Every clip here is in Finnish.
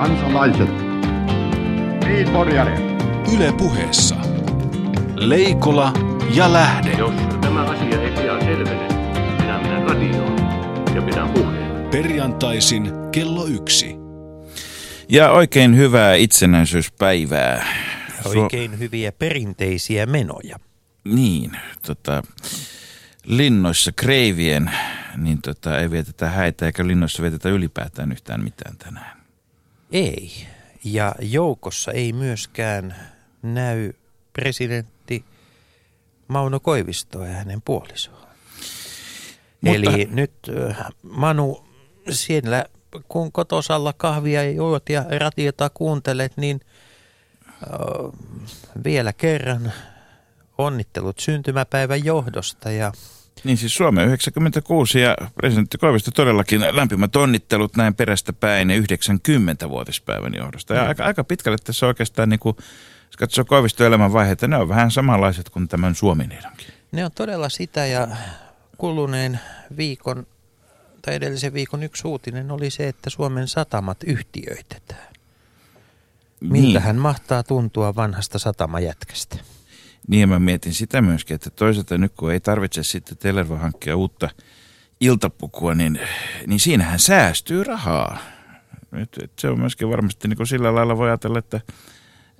kansalaiset. Niin, Porjare. Yle puheessa. Leikola ja Lähde. Jos tämä asia ei pian selvene, minä menen radioon ja pidän puheen. Perjantaisin kello yksi. Ja oikein hyvää itsenäisyyspäivää. Oikein hyviä perinteisiä menoja. Niin, tota, linnoissa kreivien, niin tota, ei vietetä häitä eikä linnoissa vietetä ylipäätään yhtään mitään tänään. Ei. Ja joukossa ei myöskään näy presidentti Mauno Koivisto ja hänen puolisoon. Mutta- Eli nyt Manu, siellä kun kotosalla kahvia juot ja ratiota kuuntelet, niin äh, vielä kerran onnittelut syntymäpäivän johdosta ja Niin siis Suomen 96 ja presidentti Koivisto todellakin lämpimät onnittelut näin perästä päin ja 90-vuotispäivän johdosta. Ja aika, aika pitkälle tässä oikeastaan niin kuin, jos katsoo Koiviston elämänvaiheita, ne on vähän samanlaiset kuin tämän Suomi-niidonkin. Ne on todella sitä ja kuluneen viikon tai edellisen viikon yksi uutinen oli se, että Suomen satamat yhtiöitetään. Miltä hän mahtaa tuntua vanhasta satamajätkästä? Niin mä mietin sitä myöskin, että toisaalta nyt kun ei tarvitse sitten Tellerva hankkia uutta iltapukua, niin, niin siinähän säästyy rahaa. Et, et se on myöskin varmasti niin sillä lailla voi ajatella, että,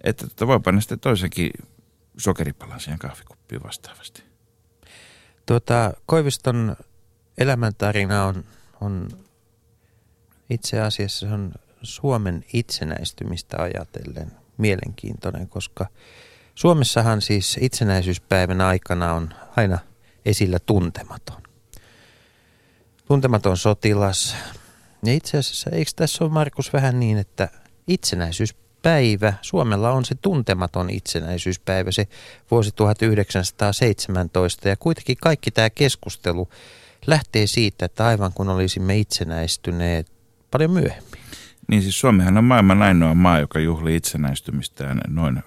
että tota voi panna sitten toisenkin sokeripalan siihen kahvikuppiin vastaavasti. Tuota, Koiviston elämäntarina on, on itse asiassa on Suomen itsenäistymistä ajatellen mielenkiintoinen, koska Suomessahan siis itsenäisyyspäivän aikana on aina esillä tuntematon. Tuntematon sotilas. Ja itse asiassa, eikö tässä ole Markus vähän niin, että itsenäisyyspäivä, Suomella on se tuntematon itsenäisyyspäivä, se vuosi 1917 ja kuitenkin kaikki tämä keskustelu lähtee siitä, että aivan kun olisimme itsenäistyneet paljon myöhemmin. Niin siis Suomihan on maailman ainoa maa, joka juhlii itsenäistymistään noin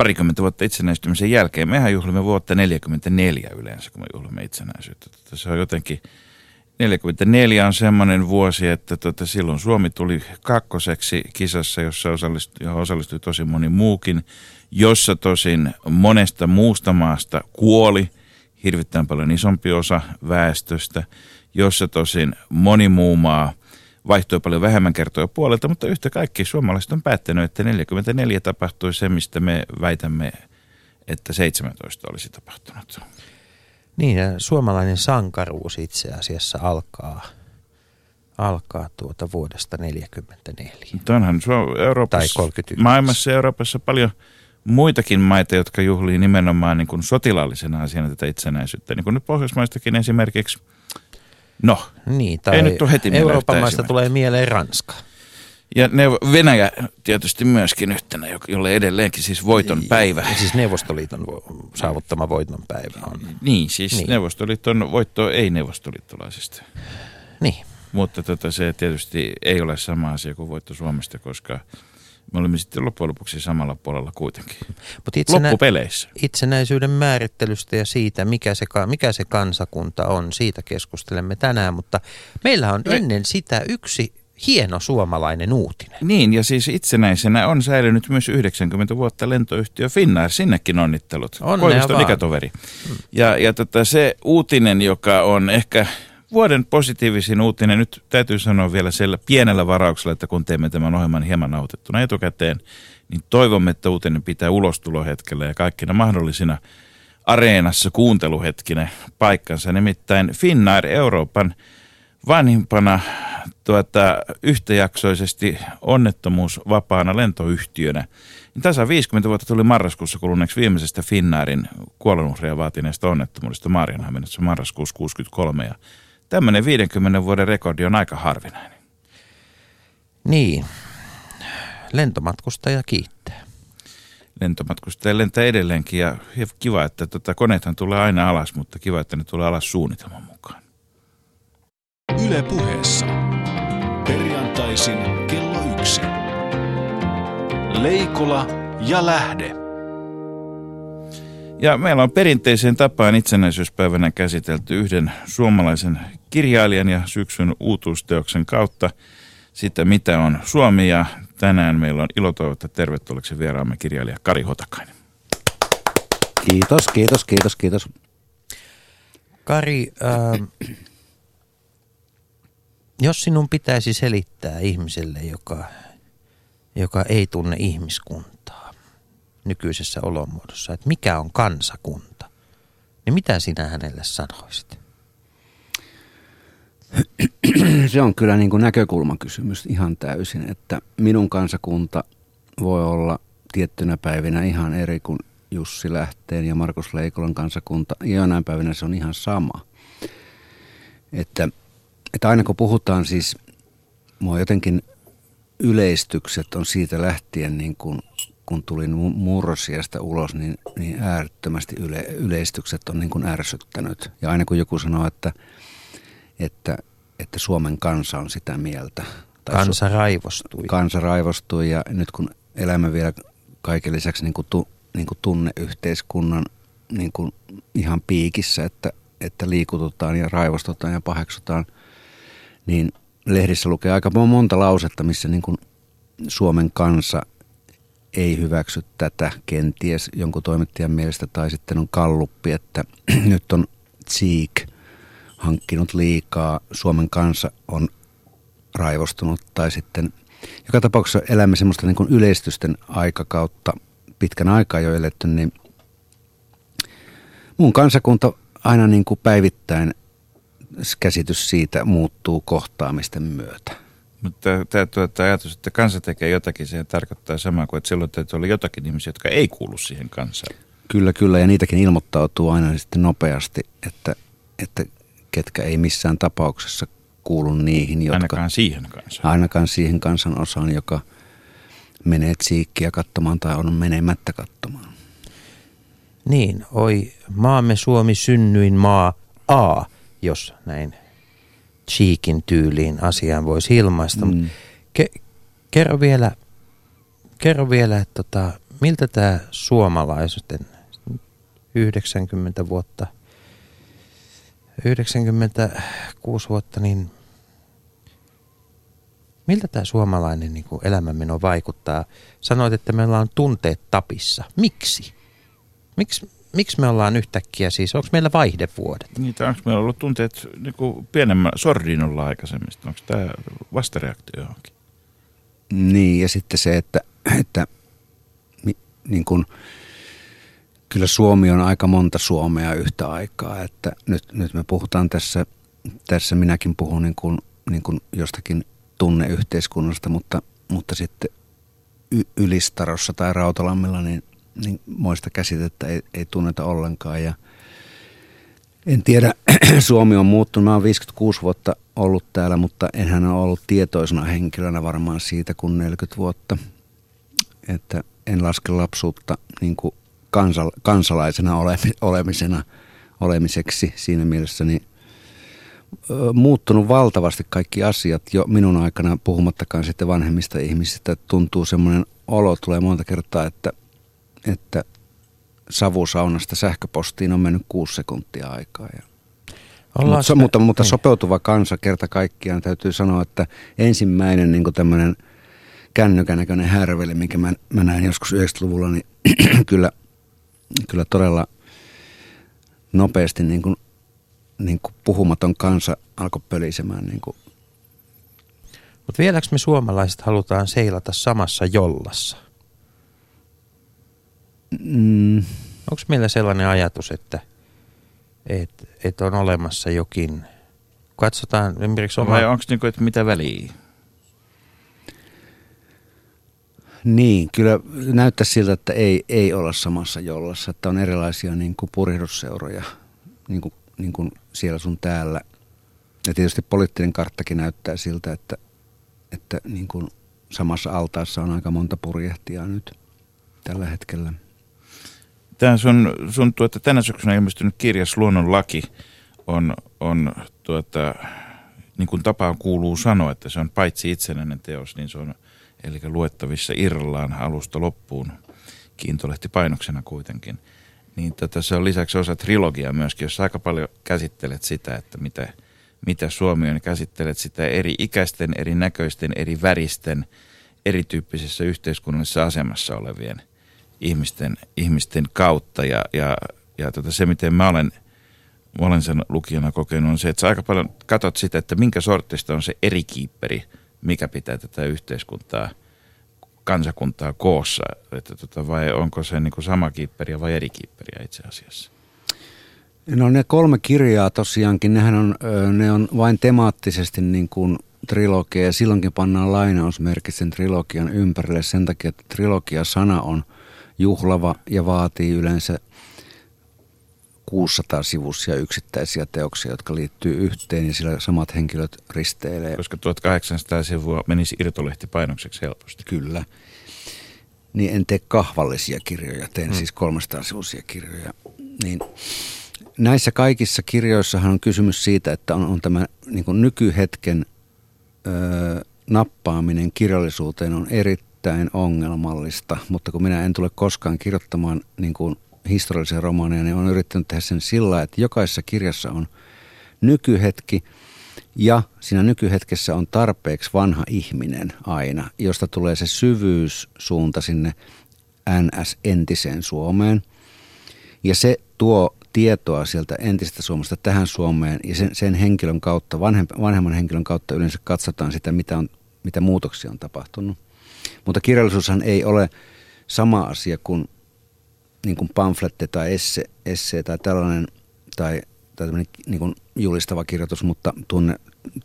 parikymmentä vuotta itsenäistymisen jälkeen. Mehän juhlimme vuotta 44 yleensä, kun me juhlimme itsenäisyyttä. Tota, Se on jotenkin, 44 on semmoinen vuosi, että tota, silloin Suomi tuli kakkoseksi kisassa, jossa osallistui, johon osallistui tosi moni muukin, jossa tosin monesta muusta maasta kuoli hirvittävän paljon isompi osa väestöstä, jossa tosin moni muu maa vaihtoi paljon vähemmän kertoja puolelta, mutta yhtä kaikki suomalaiset on päättänyt, että 44 tapahtui se, mistä me väitämme, että 17 olisi tapahtunut. Niin, ja suomalainen sankaruus itse asiassa alkaa, alkaa tuota vuodesta 1944. Mutta onhan Euroopassa, Tai 31. maailmassa ja Euroopassa paljon muitakin maita, jotka juhlii nimenomaan niin kuin sotilaallisena asiana tätä itsenäisyyttä. Niin kuin nyt Pohjoismaistakin esimerkiksi, no, Niin, Ei nyt tule heti Euroopan maista tulee mieleen Ranska. ja ne, Venäjä tietysti myöskin yhtenä, jo- jolle edelleenkin siis voiton päivä. Ja siis Neuvostoliiton vo- saavuttama voiton päivä on. Niin, siis niin. Neuvostoliiton voitto ei neuvostoliittolaisista. Niin. Mutta tota, se tietysti ei ole sama asia kuin voitto Suomesta, koska me olimme sitten loppujen lopuksi samalla puolella kuitenkin. Mut itsenä, Loppupeleissä. itsenäisyyden määrittelystä ja siitä, mikä se, mikä se kansakunta on, siitä keskustelemme tänään. Mutta meillä on Me- ennen sitä yksi hieno suomalainen uutinen. Niin, ja siis itsenäisenä on säilynyt myös 90 vuotta lentoyhtiö Finnair. Sinnekin onnittelut. Onnea Koiviston vaan. ikätoveri. Ja, ja tota, se uutinen, joka on ehkä vuoden positiivisin uutinen, nyt täytyy sanoa vielä siellä pienellä varauksella, että kun teemme tämän ohjelman hieman nauhoitettuna etukäteen, niin toivomme, että uutinen pitää ulostulohetkellä ja kaikkina mahdollisina areenassa kuunteluhetkinä paikkansa. Nimittäin Finnair Euroopan vanhimpana tuota, yhtäjaksoisesti onnettomuusvapaana lentoyhtiönä. Niin tasa 50 vuotta tuli marraskuussa kuluneeksi viimeisestä Finnairin kuolonuhria vaatineesta onnettomuudesta Maarianhaminassa marraskuussa 63. Ja tämmöinen 50 vuoden rekordi on aika harvinainen. Niin, lentomatkustaja kiittää. Lentomatkustaja lentää edelleenkin ja kiva, että tota, koneethan tulee aina alas, mutta kiva, että ne tulee alas suunnitelman mukaan. Yle puheessa. Perjantaisin kello yksi. Leikola ja Lähde. Ja meillä on perinteiseen tapaan itsenäisyyspäivänä käsitelty yhden suomalaisen kirjailijan ja syksyn uutuusteoksen kautta sitä, mitä on Suomi. Ja tänään meillä on ilo toivottaa tervetulleeksi vieraamme kirjailija Kari Hotakainen. Kiitos, kiitos, kiitos, kiitos. Kari, ähm, jos sinun pitäisi selittää ihmiselle, joka, joka ei tunne ihmiskuntaa nykyisessä olomuodossa, että mikä on kansakunta, niin mitä sinä hänelle sanoisit? Se on kyllä niin kuin näkökulmakysymys ihan täysin, että minun kansakunta voi olla tiettynä päivinä ihan eri kuin Jussi Lähteen ja Markus Leikolan kansakunta. Ja jonain päivinä se on ihan sama. Että, että aina kun puhutaan siis, mua jotenkin yleistykset on siitä lähtien niin kuin kun tulin murrosiasta ulos, niin, niin äärettömästi yle, yleistykset on niin kuin ärsyttänyt. Ja aina kun joku sanoo, että, että, että Suomen kansa on sitä mieltä. Tai kansa raivostui. Kansa raivostui ja nyt kun elämme vielä kaiken lisäksi niin kuin tu, niin kuin tunneyhteiskunnan niin kuin ihan piikissä, että, että liikututaan ja raivostutaan ja paheksutaan, niin lehdissä lukee aika monta lausetta, missä niin kuin Suomen kansa ei hyväksy tätä kenties jonkun toimittajan mielestä, tai sitten on kalluppi, että nyt on Cheek hankkinut liikaa, Suomen kansa on raivostunut, tai sitten joka tapauksessa elämme semmoista niin kuin yleistysten aikakautta, pitkän aikaa jo eletty, niin mun kansakunta aina niin kuin päivittäin käsitys siitä muuttuu kohtaamisten myötä. Mutta tämä tuota, ajatus, että kansa tekee jotakin, se tarkoittaa samaa kuin, että silloin täytyy olla jotakin ihmisiä, jotka ei kuulu siihen kansaan. Kyllä, kyllä, ja niitäkin ilmoittautuu aina sitten nopeasti, että, että ketkä ei missään tapauksessa kuulu niihin, jotka... Ainakaan siihen kansaan. Ainakaan siihen kansan osaan, joka menee tsiikkiä katsomaan tai on menemättä katsomaan. Niin, oi maamme Suomi synnyin maa A, jos näin Cheekin tyyliin asiaan voisi ilmaista. Mm. Ke- kerro vielä, kerro vielä että tota, miltä tämä suomalaisten 90 vuotta, 96 vuotta, niin miltä tämä suomalainen niin elämänmeno vaikuttaa? Sanoit, että meillä on tunteet tapissa. Miksi? Miksi, miksi me ollaan yhtäkkiä siis, onko meillä vaihdevuodet? Niitä onko meillä ollut tunteet niin kuin pienemmän sordiinolla aikaisemmista? Onko tämä vastareaktio johonkin? Niin, ja sitten se, että, että niin kuin, kyllä Suomi on aika monta Suomea yhtä aikaa. Että nyt, nyt me puhutaan tässä, tässä minäkin puhun niin kuin, niin kuin jostakin tunneyhteiskunnasta, mutta, mutta sitten y- Ylistarossa tai Rautalammilla niin niin moista käsitettä ei, ei tunneta ollenkaan. Ja en tiedä, Suomi on muuttunut. Mä oon 56 vuotta ollut täällä, mutta enhän ole ollut tietoisena henkilönä varmaan siitä kuin 40 vuotta. Että en laske lapsuutta niin kuin kansal, kansalaisena olemisena, olemiseksi siinä mielessä, niin muuttunut valtavasti kaikki asiat jo minun aikana, puhumattakaan sitten vanhemmista ihmisistä. Tuntuu semmoinen olo, tulee monta kertaa, että että savusaunasta sähköpostiin on mennyt kuusi sekuntia aikaa. Ja mutta, sitä, mutta, mutta niin. sopeutuva kansa kerta kaikkiaan täytyy sanoa, että ensimmäinen niin tämmöinen kännykän näköinen härveli, minkä mä, mä näin joskus 90-luvulla, niin kyllä, kyllä todella nopeasti niin kuin, niin kuin puhumaton kansa alkoi pölisemään. Niin kuin. Mutta vieläkö me suomalaiset halutaan seilata samassa jollassa? Mm. Onko meillä sellainen ajatus, että, että, että on olemassa jokin, katsotaan esimerkiksi oma... Vai onko niinku, että mitä väliä? Niin, kyllä näyttää siltä, että ei, ei olla samassa jollassa, että on erilaisia niin kuin purihdusseuroja niin kuin, niin kuin siellä sun täällä. Ja tietysti poliittinen karttakin näyttää siltä, että, että niin kuin samassa altaassa on aika monta purjehtijaa nyt tällä hetkellä. Tämä sun, sun tuota, tänä syksynä ilmestynyt kirjas Luonnonlaki on, on tuota, niin kuin tapaan kuuluu sanoa, että se on paitsi itsenäinen teos, niin se on eli luettavissa irrallaan alusta loppuun kiintolehti painoksena kuitenkin. Niin tota, se on lisäksi osa trilogiaa myöskin, jossa aika paljon käsittelet sitä, että mitä, mitä Suomi on. Käsittelet sitä eri ikäisten, eri näköisten, eri väristen erityyppisessä yhteiskunnallisessa asemassa olevien ihmisten, ihmisten kautta. Ja, ja, ja tota se, miten mä olen, mä olen sen lukijana kokenut, on se, että sä aika paljon katsot sitä, että minkä sortista on se eri kiipperi, mikä pitää tätä yhteiskuntaa, kansakuntaa koossa. Että tota, vai onko se niin kuin sama kiipperiä vai eri kiipperiä itse asiassa? No ne kolme kirjaa tosiaankin, nehän on, ne on vain temaattisesti niin kuin trilogia ja silloinkin pannaan lainausmerkit sen trilogian ympärille sen takia, että trilogia-sana on juhlava ja vaatii yleensä 600 sivuisia yksittäisiä teoksia, jotka liittyy yhteen ja sillä samat henkilöt risteilee. Koska 1800 sivua menisi irtolehtipainokseksi helposti. Kyllä. Niin en tee kahvallisia kirjoja, teen mm. siis 300 sivuisia kirjoja. Niin näissä kaikissa kirjoissahan on kysymys siitä, että on, on tämä niin nykyhetken ö, nappaaminen kirjallisuuteen on erittäin ongelmallista, mutta kun minä en tule koskaan kirjoittamaan niin kuin historiallisia romaaneja, niin olen yrittänyt tehdä sen sillä, että jokaisessa kirjassa on nykyhetki ja siinä nykyhetkessä on tarpeeksi vanha ihminen aina, josta tulee se syvyyssuunta sinne NS-entiseen Suomeen. Ja se tuo tietoa sieltä entisestä Suomesta tähän Suomeen ja sen, sen henkilön kautta, vanhemman henkilön kautta yleensä katsotaan sitä, mitä, on, mitä muutoksia on tapahtunut. Mutta kirjallisuushan ei ole sama asia kuin, niin kuin pamflette tai esse, esse tai tällainen tai, tai niin kuin julistava kirjoitus, mutta tunne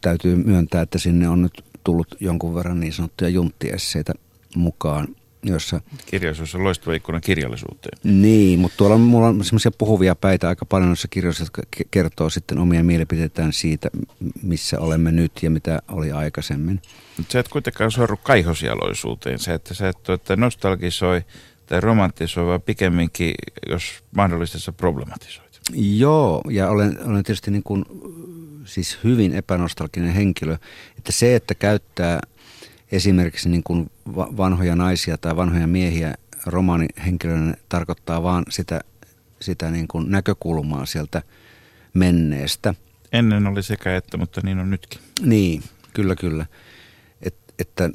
täytyy myöntää, että sinne on nyt tullut jonkun verran niin sanottuja junttiesseitä mukaan jossa... Kirjallisuus on loistava ikkuna kirjallisuuteen. Niin, mutta tuolla on, mulla on semmoisia puhuvia päitä aika paljon noissa kirjoissa, jotka kertoo sitten omia mielipiteitään siitä, missä olemme nyt ja mitä oli aikaisemmin. Mutta sä et kuitenkaan sorru kaihosialoisuuteen. Se, että sä et että nostalgisoi tai romantisoi, vaan pikemminkin, jos mahdollista, sä problematisoit. Joo, ja olen, olen tietysti niin kuin, siis hyvin epänostalginen henkilö, että se, että käyttää – esimerkiksi niin kuin vanhoja naisia tai vanhoja miehiä romaanihenkilönä tarkoittaa vaan sitä, sitä niin kuin näkökulmaa sieltä menneestä. Ennen oli sekä että, mutta niin on nytkin. Niin, kyllä kyllä. Et, että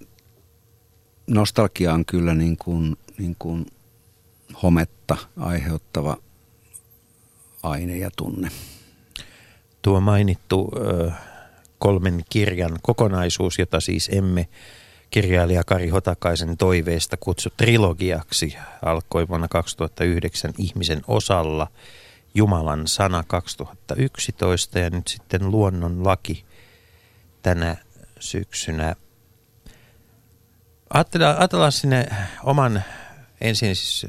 nostalgia on kyllä niin kuin, niin kuin hometta aiheuttava aine ja tunne. Tuo mainittu ö, kolmen kirjan kokonaisuus, jota siis emme kirjailija Kari Hotakaisen toiveesta kutsu trilogiaksi, alkoi vuonna 2009 ihmisen osalla, Jumalan sana 2011 ja nyt sitten luonnon laki tänä syksynä. Ajatellaan sinne oman, ensin siis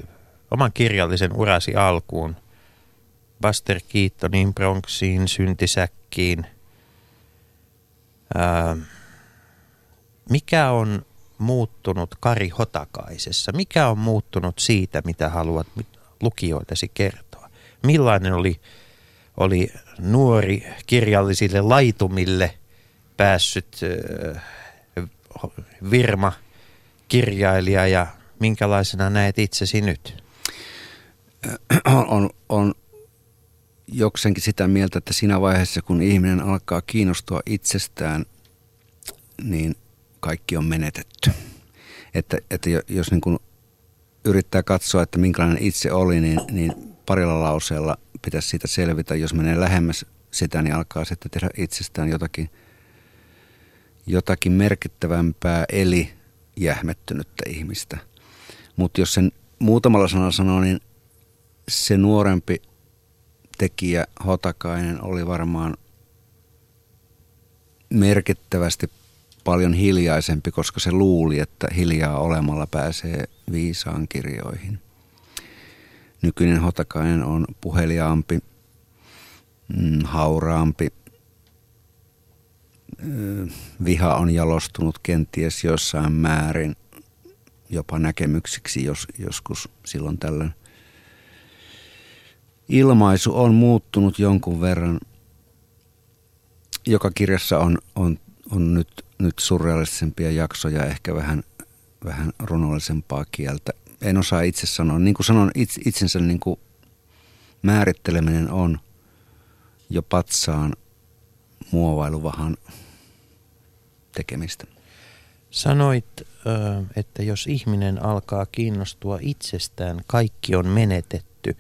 oman kirjallisen urasi alkuun. Buster Keatonin Bronxiin, Syntisäkkiin. Ää, mikä on muuttunut Kari Hotakaisessa? Mikä on muuttunut siitä, mitä haluat lukijoitesi kertoa? Millainen oli, oli nuori kirjallisille laitumille päässyt äh, Virma kirjailija ja minkälaisena näet itsesi nyt? On, on, on jokseenkin sitä mieltä, että siinä vaiheessa, kun ihminen alkaa kiinnostua itsestään, niin kaikki on menetetty. Että, että jos niin kuin yrittää katsoa, että minkälainen itse oli, niin, niin parilla lauseella pitäisi siitä selvitä. Jos menee lähemmäs sitä, niin alkaa sitten tehdä itsestään jotakin, jotakin merkittävämpää, eli jähmettynyttä ihmistä. Mutta jos sen muutamalla sanalla sanoo, niin se nuorempi tekijä Hotakainen oli varmaan merkittävästi paljon hiljaisempi, koska se luuli, että hiljaa olemalla pääsee viisaan kirjoihin. Nykyinen Hotakainen on puheliaampi, mm, hauraampi. Viha on jalostunut kenties jossain määrin jopa näkemyksiksi jos, joskus silloin tällöin. Ilmaisu on muuttunut jonkun verran. Joka kirjassa on, on, on nyt nyt surrealistisempia jaksoja, ehkä vähän, vähän runollisempaa kieltä. En osaa itse sanoa. Niin kuin sanon, itse, itsensä niin kuin määritteleminen on jo patsaan muovailuvahan tekemistä. Sanoit, että jos ihminen alkaa kiinnostua itsestään, kaikki on menetetty.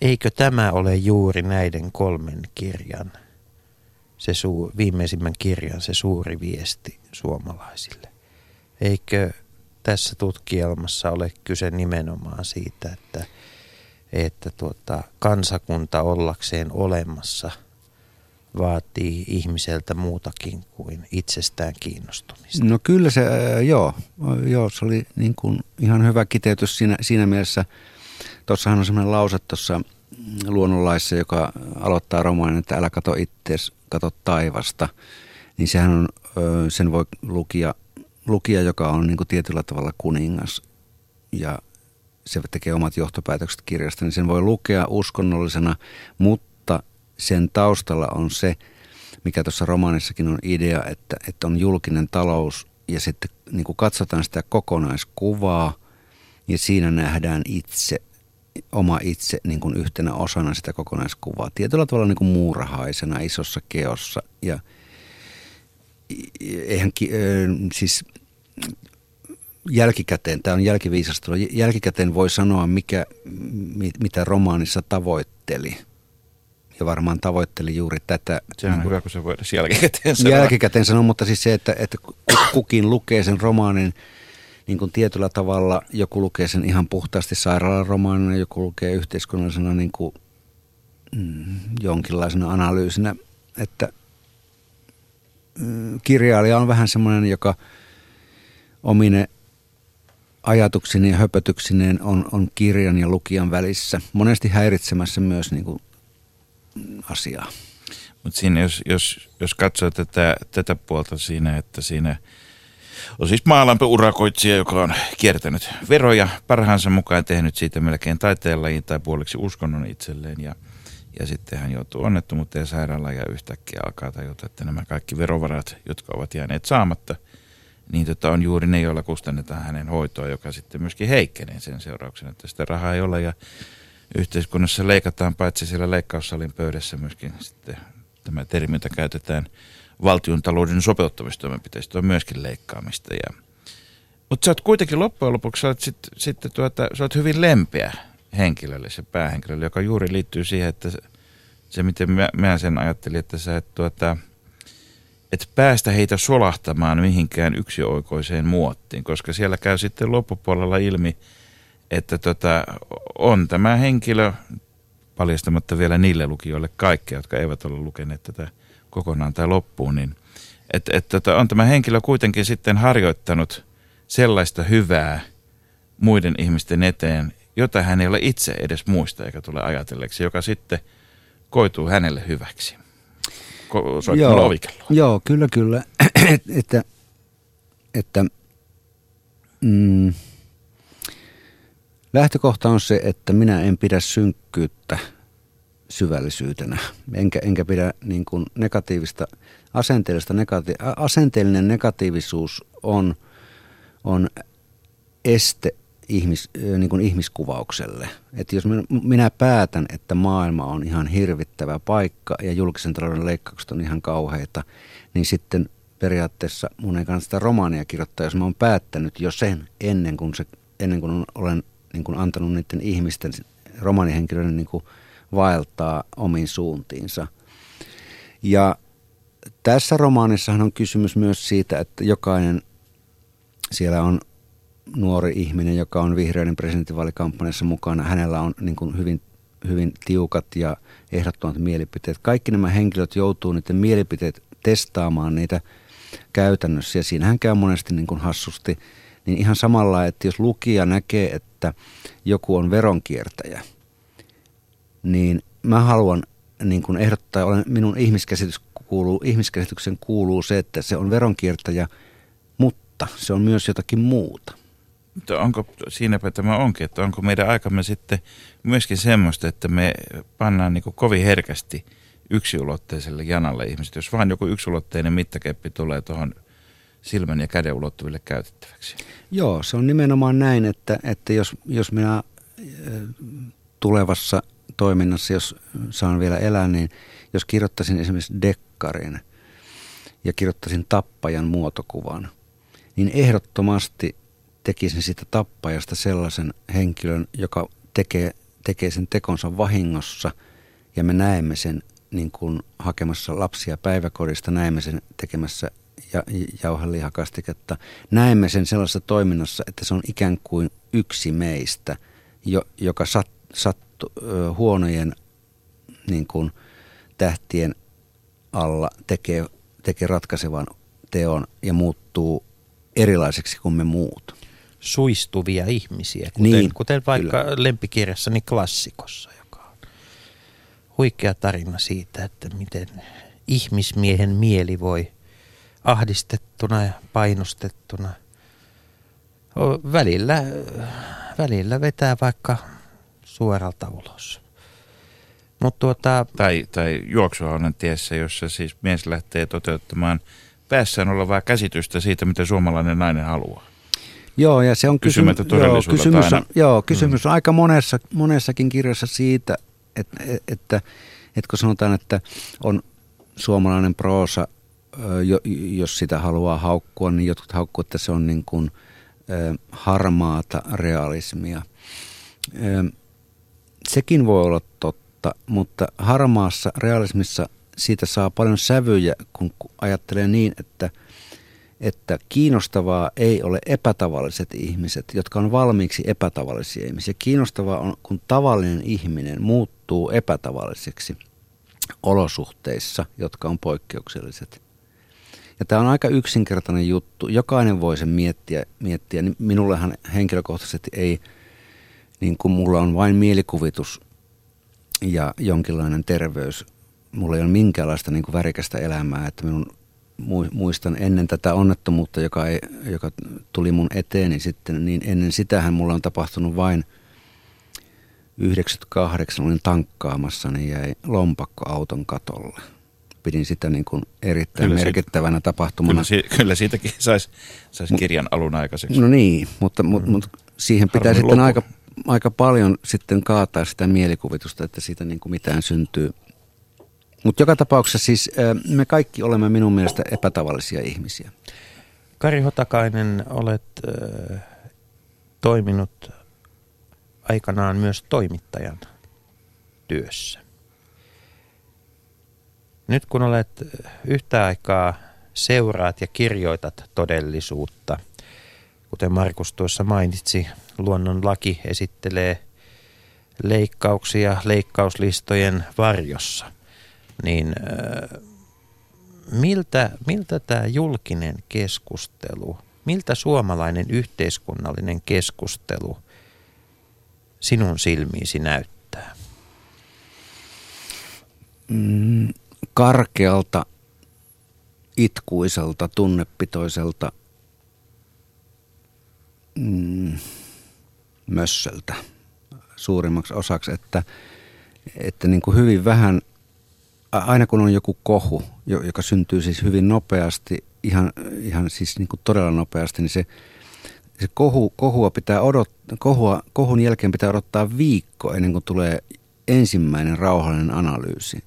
Eikö tämä ole juuri näiden kolmen kirjan, se suu, viimeisimmän kirjan, se suuri viesti suomalaisille? Eikö tässä tutkielmassa ole kyse nimenomaan siitä, että, että tuota, kansakunta ollakseen olemassa – vaatii ihmiseltä muutakin kuin itsestään kiinnostumista. No kyllä se, äh, joo, joo se oli niin kuin ihan hyvä kiteytys siinä, siinä mielessä. Tuossahan on sellainen lause tuossa luonnonlaissa, joka aloittaa romaanin, että älä kato itseäsi, kato taivasta. Niin sehän on, sen voi lukia, lukia joka on niin kuin tietyllä tavalla kuningas ja se tekee omat johtopäätökset kirjasta, niin sen voi lukea uskonnollisena, mutta sen taustalla on se, mikä tuossa romaanissakin on idea, että, että on julkinen talous ja sitten niin kuin katsotaan sitä kokonaiskuvaa ja siinä nähdään itse, oma itse niin kuin yhtenä osana sitä kokonaiskuvaa. Tietyllä tavalla niin kuin muurahaisena isossa keossa ja eihän siis jälkikäteen, tämä on jälkiviisastelua, jälkikäteen voi sanoa, mikä, mitä romaanissa tavoitteli – ja varmaan tavoitteli juuri tätä. Se on niin hyvä, kun se voi jälkikäteen sanoa. Jälkikäteen sanoa, mutta siis se, että, että kukin lukee sen romaanin niin kuin tietyllä tavalla, joku lukee sen ihan puhtaasti sairaalaromaanina, joku lukee yhteiskunnallisena niin kuin, mm, jonkinlaisena analyysinä, että mm, kirjailija on vähän semmoinen, joka omine ajatuksineen ja höpötyksineen on, on kirjan ja lukijan välissä. Monesti häiritsemässä myös niin kuin asiaa. Mutta siinä jos, jos, jos katsoo tätä, tätä puolta siinä, että siinä on siis maalampi urakoitsija, joka on kiertänyt veroja parhaansa mukaan tehnyt siitä melkein taiteenlajin tai puoliksi uskonnon itselleen. Ja, ja sitten hän joutuu onnettomuuteen sairaalaan ja yhtäkkiä alkaa tajuta, että nämä kaikki verovarat, jotka ovat jääneet saamatta, niin tota on juuri ne, joilla kustannetaan hänen hoitoa, joka sitten myöskin heikkenee sen seurauksena, että sitä rahaa ei ole. Ja yhteiskunnassa leikataan paitsi siellä leikkaussalin pöydässä myöskin sitten tämä termi, jota käytetään valtion talouden sopeuttamistoimenpiteistä, on myöskin leikkaamista. Ja, mutta sä oot kuitenkin loppujen lopuksi, sä oot, sit, sit, tuota, sä oot hyvin lempeä henkilölle, se päähenkilölle, joka juuri liittyy siihen, että se, miten mä, mä sen ajattelin, että sä et, tuota, et päästä heitä solahtamaan mihinkään yksioikoiseen muottiin, koska siellä käy sitten loppupuolella ilmi, että tota, on tämä henkilö, paljastamatta vielä niille lukijoille kaikkea, jotka eivät ole lukeneet tätä kokonaan tai loppuun, niin että et, tota, on tämä henkilö kuitenkin sitten harjoittanut sellaista hyvää muiden ihmisten eteen, jota hän ei ole itse edes muista eikä tule ajatelleeksi, joka sitten koituu hänelle hyväksi. Ko- joo, joo, kyllä, kyllä. että, että mm, Lähtökohta on se, että minä en pidä synkkyyttä syvällisyytenä, enkä, enkä pidä niin kuin negatiivista, asenteellista negati, asenteellinen negatiivisuus on, on este ihmis, niin kuin ihmiskuvaukselle. Että jos minä päätän, että maailma on ihan hirvittävä paikka ja julkisen talouden leikkaukset on ihan kauheita, niin sitten periaatteessa mun ei kannata sitä romaania kirjoittaa, jos mä oon päättänyt jo sen ennen kuin, se, ennen kuin olen niin kuin antanut niiden ihmisten, romanihenkilöiden niin kuin vaeltaa omiin suuntiinsa. Ja tässä romaanissahan on kysymys myös siitä, että jokainen siellä on nuori ihminen, joka on vihreiden presidentinvaalikampanjassa mukana. Hänellä on niin kuin hyvin, hyvin tiukat ja ehdottomat mielipiteet. Kaikki nämä henkilöt joutuu niiden mielipiteet testaamaan niitä käytännössä. Ja siinähän käy monesti niin kuin hassusti – niin ihan samalla, että jos lukija näkee, että joku on veronkiertäjä, niin mä haluan niin kuin ehdottaa, olen, minun ihmiskäsitys kuuluu, ihmiskäsityksen kuuluu se, että se on veronkiertäjä, mutta se on myös jotakin muuta. Mutta onko, siinäpä tämä onkin, että onko meidän aikamme sitten myöskin semmoista, että me pannaan niin kovin herkästi yksiulotteiselle janalle ihmiset. Jos vaan joku yksiulotteinen mittakeppi tulee tuohon silmän ja käden ulottuville käytettäväksi. Joo, se on nimenomaan näin, että, että jos, jos minä tulevassa toiminnassa, jos saan vielä elää, niin jos kirjoittaisin esimerkiksi dekkarin ja kirjoittaisin tappajan muotokuvan, niin ehdottomasti tekisin sitä tappajasta sellaisen henkilön, joka tekee, tekee sen tekonsa vahingossa ja me näemme sen niin kuin hakemassa lapsia päiväkodista, näemme sen tekemässä ja, jauhelihakastiketta. Näemme sen sellaisessa toiminnassa, että se on ikään kuin yksi meistä, jo, joka sat, sattu, ö, huonojen niin kuin, tähtien alla tekee, tekee ratkaisevan teon ja muuttuu erilaiseksi kuin me muut. Suistuvia ihmisiä, kuten, Niin, kuten vaikka kyllä. lempikirjassani klassikossa, joka on huikea tarina siitä, että miten ihmismiehen mieli voi ahdistettuna ja painostettuna välillä, välillä vetää vaikka suoralta ulos. Mutta tuota, Tai, tai juoksuhaunan tiessä, jossa siis mies lähtee toteuttamaan päässään olevaa käsitystä siitä, mitä suomalainen nainen haluaa. Joo, ja se on kysymys, joo, kysymys, on, joo, kysymys on aika monessa, monessakin kirjassa siitä, että, että, että kun sanotaan, että on suomalainen proosa, jos sitä haluaa haukkua, niin jotkut haukkuu, että se on niin kuin harmaata realismia. Sekin voi olla totta, mutta harmaassa realismissa siitä saa paljon sävyjä, kun ajattelee niin, että, että kiinnostavaa ei ole epätavalliset ihmiset, jotka on valmiiksi epätavallisia ihmisiä. Kiinnostavaa on, kun tavallinen ihminen muuttuu epätavalliseksi olosuhteissa, jotka on poikkeukselliset. Ja tämä on aika yksinkertainen juttu. Jokainen voi sen miettiä. miettiä. Niin Minullehan henkilökohtaisesti ei, niin kuin mulla on vain mielikuvitus ja jonkinlainen terveys. Mulla ei ole minkäänlaista niin kuin värikästä elämää, että minun mui- muistan ennen tätä onnettomuutta, joka, ei, joka tuli mun eteen, niin sitten niin ennen sitähän mulla on tapahtunut vain 98 olin tankkaamassa, niin jäi lompakko auton katolle. Pidin sitä niin kuin erittäin Kyllä siitä- merkittävänä tapahtumana. Kyllä, si- kyllä siitäkin saisi sais kirjan alun aikaiseksi. No niin, mutta, mutta, mutta siihen pitää Harvoin sitten lopu. aika, aika paljon sitten kaataa sitä mielikuvitusta, että siitä niin kuin mitään syntyy. Mutta joka tapauksessa siis äh, me kaikki olemme minun mielestä epätavallisia ihmisiä. Kari Hotakainen, olet ö, toiminut aikanaan myös toimittajan työssä. Nyt kun olet yhtä aikaa seuraat ja kirjoitat todellisuutta, kuten Markus tuossa mainitsi, luonnon laki esittelee leikkauksia leikkauslistojen varjossa, niin ö, miltä, miltä tämä julkinen keskustelu, miltä suomalainen yhteiskunnallinen keskustelu sinun silmiisi näyttää? Mm, karkealta, itkuiselta, tunnepitoiselta mm, mössöltä suurimmaksi osaksi, että, että niin kuin hyvin vähän, aina kun on joku kohu, jo- joka syntyy siis hyvin nopeasti, ihan, ihan siis niin kuin todella nopeasti, niin se, se kohu, kohua pitää odottaa, kohua, kohun jälkeen pitää odottaa viikko ennen kuin tulee ensimmäinen rauhallinen analyysi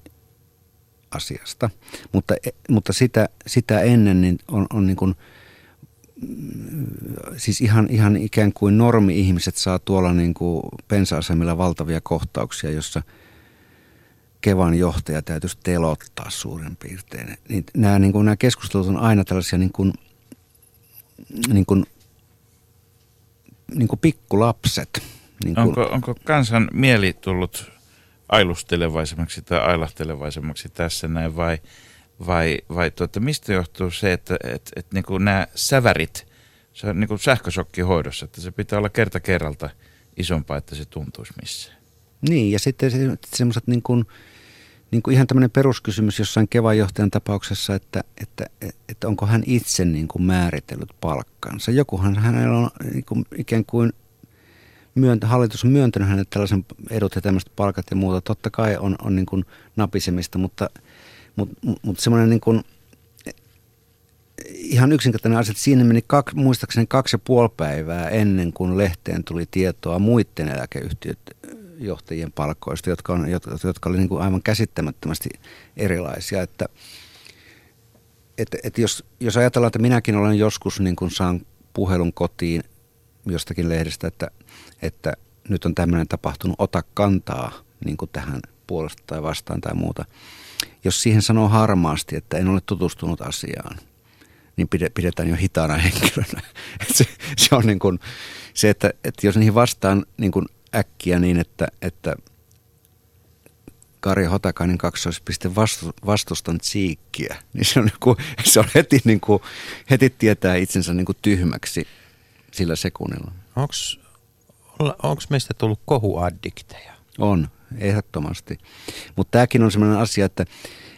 asiasta. Mutta, mutta sitä, sitä ennen niin on, on niin kuin, siis ihan, ihan ikään kuin normi-ihmiset saa tuolla niin kuin pensa-asemilla valtavia kohtauksia, jossa Kevan johtaja täytyisi telottaa suurin piirtein. Niin nämä, niin kuin, nämä keskustelut on aina tällaisia niin kuin, niin kuin, niin kuin pikkulapset. Niin kuin, Onko, onko kansan mieli tullut ailustelevaisemmaksi tai ailahtelevaisemmaksi tässä näin vai, vai, vai tuota, mistä johtuu se, että et, et, niin kuin nämä sävärit, se on niin kuin sähkösokkihoidossa, että se pitää olla kerta kerralta isompaa, että se tuntuisi missään. Niin, ja sitten se, semmoiset niin kuin, niin kuin ihan tämmöinen peruskysymys jossain Kevan johtajan tapauksessa, että, että, että onko hän itse niin kuin määritellyt palkkansa. Jokuhan hänellä on niin kuin ikään kuin myöntä, hallitus on myöntänyt hänelle tällaisen edut ja tämmöiset palkat ja muuta. Totta kai on, on niin kuin napisemista, mutta, mutta, mutta semmoinen niin kuin, ihan yksinkertainen asia, että siinä meni kaksi, muistaakseni kaksi ja puoli päivää ennen kuin lehteen tuli tietoa muiden eläkeyhtiöiden johtajien palkoista, jotka, on, jotka, jotka oli niin kuin aivan käsittämättömästi erilaisia. Että, että, että jos, jos ajatellaan, että minäkin olen joskus niin kuin saan puhelun kotiin jostakin lehdestä, että, että nyt on tämmöinen tapahtunut, ota kantaa niin kuin tähän puolesta tai vastaan tai muuta. Jos siihen sanoo harmaasti, että en ole tutustunut asiaan, niin pidetään jo hitaana henkilönä. se, se on niin kuin, se, että, että jos niihin vastaan niin kuin äkkiä niin, että, että Kari Hotakainen kaksoispiste vastu, vastustan tsiikkiä, niin se on, niin kuin, se on heti, niin kuin, heti tietää itsensä niin kuin tyhmäksi sillä sekunnilla. Onko meistä tullut kohuaddikteja? On, ehdottomasti. Mutta tämäkin on sellainen asia, että,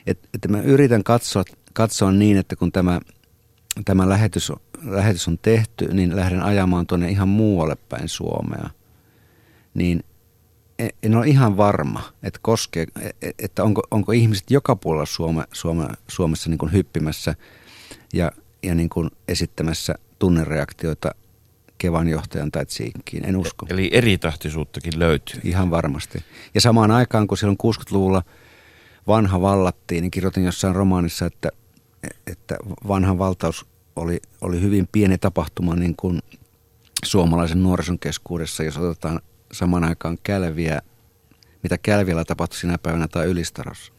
että, että mä yritän katsoa, katsoa niin, että kun tämä, tämä lähetys, lähetys on tehty, niin lähden ajamaan tuonne ihan muualle päin Suomea. Niin en ole ihan varma, että, koskee, että onko, onko ihmiset joka puolella Suome, Suome, Suomessa niin kuin hyppimässä ja, ja niin kuin esittämässä tunnereaktioita Kevan johtajan tai Tsiikkiin. En usko. Eli eri tahtisuuttakin löytyy. Ihan varmasti. Ja samaan aikaan, kun silloin 60-luvulla vanha vallattiin, niin kirjoitin jossain romaanissa, että, että vanha valtaus oli, oli hyvin pieni tapahtuma niin kuin suomalaisen nuorison keskuudessa, jos otetaan samaan aikaan Kälviä, mitä Kälviällä tapahtui sinä päivänä tai Ylistarossa.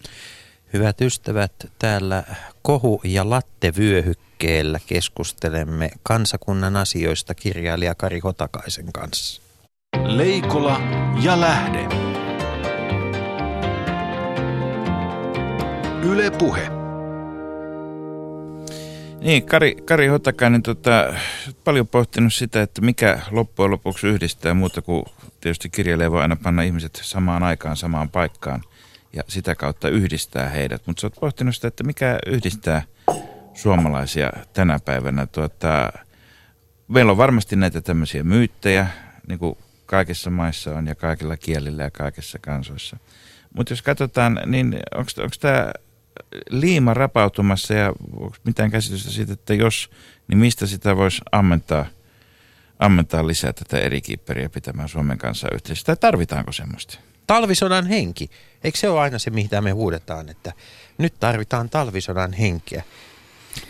Hyvät ystävät, täällä kohu- ja lattevyöhykkeellä keskustelemme kansakunnan asioista kirjailija Kari Hotakaisen kanssa. Leikola ja lähde. Yle Puhe. Niin, Kari, Kari Hotakainen, tota, paljon pohtinut sitä, että mikä loppujen lopuksi yhdistää muuta kuin tietysti kirjailija voi aina panna ihmiset samaan aikaan, samaan paikkaan – ja sitä kautta yhdistää heidät. Mutta sä oot pohtinut sitä, että mikä yhdistää suomalaisia tänä päivänä. Tuota, meillä on varmasti näitä tämmöisiä myyttejä, niin kuin kaikissa maissa on ja kaikilla kielillä ja kaikissa kansoissa. Mutta jos katsotaan, niin onko tämä liima rapautumassa ja onko mitään käsitystä siitä, että jos, niin mistä sitä voisi ammentaa, ammentaa lisää tätä eri kiipperiä pitämään Suomen kanssa? Tai tarvitaanko semmoista? Talvisodan henki. Eikö se ole aina se, mitä me huudetaan, että nyt tarvitaan talvisodan henkeä?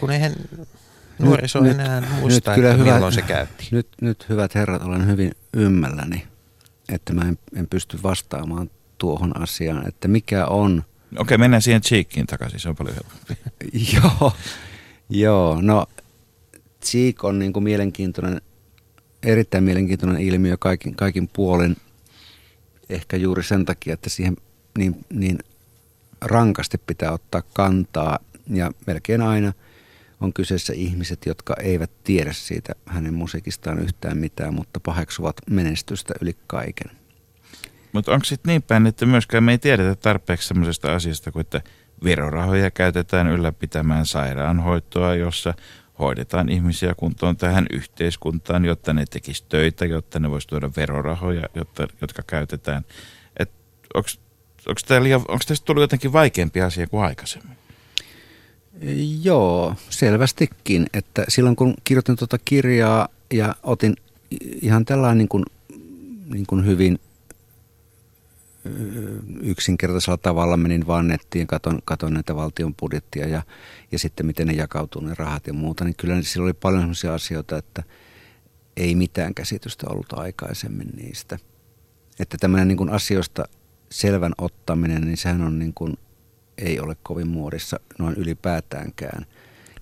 Kun eihän nuoriso nyt, enää nyt, muista, nyt kyllä että hyvät, milloin se käytti. Nyt, nyt hyvät herrat, olen hyvin ymmälläni, että mä en, en pysty vastaamaan tuohon asiaan, että mikä on... Okei, mennään siihen Cheekkiin takaisin, se on paljon helpompi. joo, joo, no Cheek on niin kuin mielenkiintoinen, erittäin mielenkiintoinen ilmiö kaikin, kaikin puolin – ehkä juuri sen takia, että siihen niin, niin rankasti pitää ottaa kantaa ja melkein aina on kyseessä ihmiset, jotka eivät tiedä siitä hänen musiikistaan yhtään mitään, mutta paheksuvat menestystä yli kaiken. Mutta onko sitten niin päin, että myöskään me ei tiedetä tarpeeksi sellaisesta asiasta kuin, että verorahoja käytetään ylläpitämään sairaanhoitoa, jossa hoidetaan ihmisiä kuntoon tähän yhteiskuntaan, jotta ne tekisi töitä, jotta ne voisi tuoda verorahoja, jotta, jotka käytetään. Onko tästä tullut jotenkin vaikeampi asia kuin aikaisemmin? Joo, selvästikin. Että silloin kun kirjoitin tuota kirjaa ja otin ihan tällainen niin kuin, niin kuin hyvin yksinkertaisella tavalla menin vaan nettiin, katon, katon näitä valtion budjettia ja, ja sitten miten ne jakautuu ne rahat ja muuta, niin kyllä sillä oli paljon sellaisia asioita, että ei mitään käsitystä ollut aikaisemmin niistä. Että tämmöinen niin kuin asioista selvän ottaminen, niin sehän on niin kuin, ei ole kovin muodissa noin ylipäätäänkään.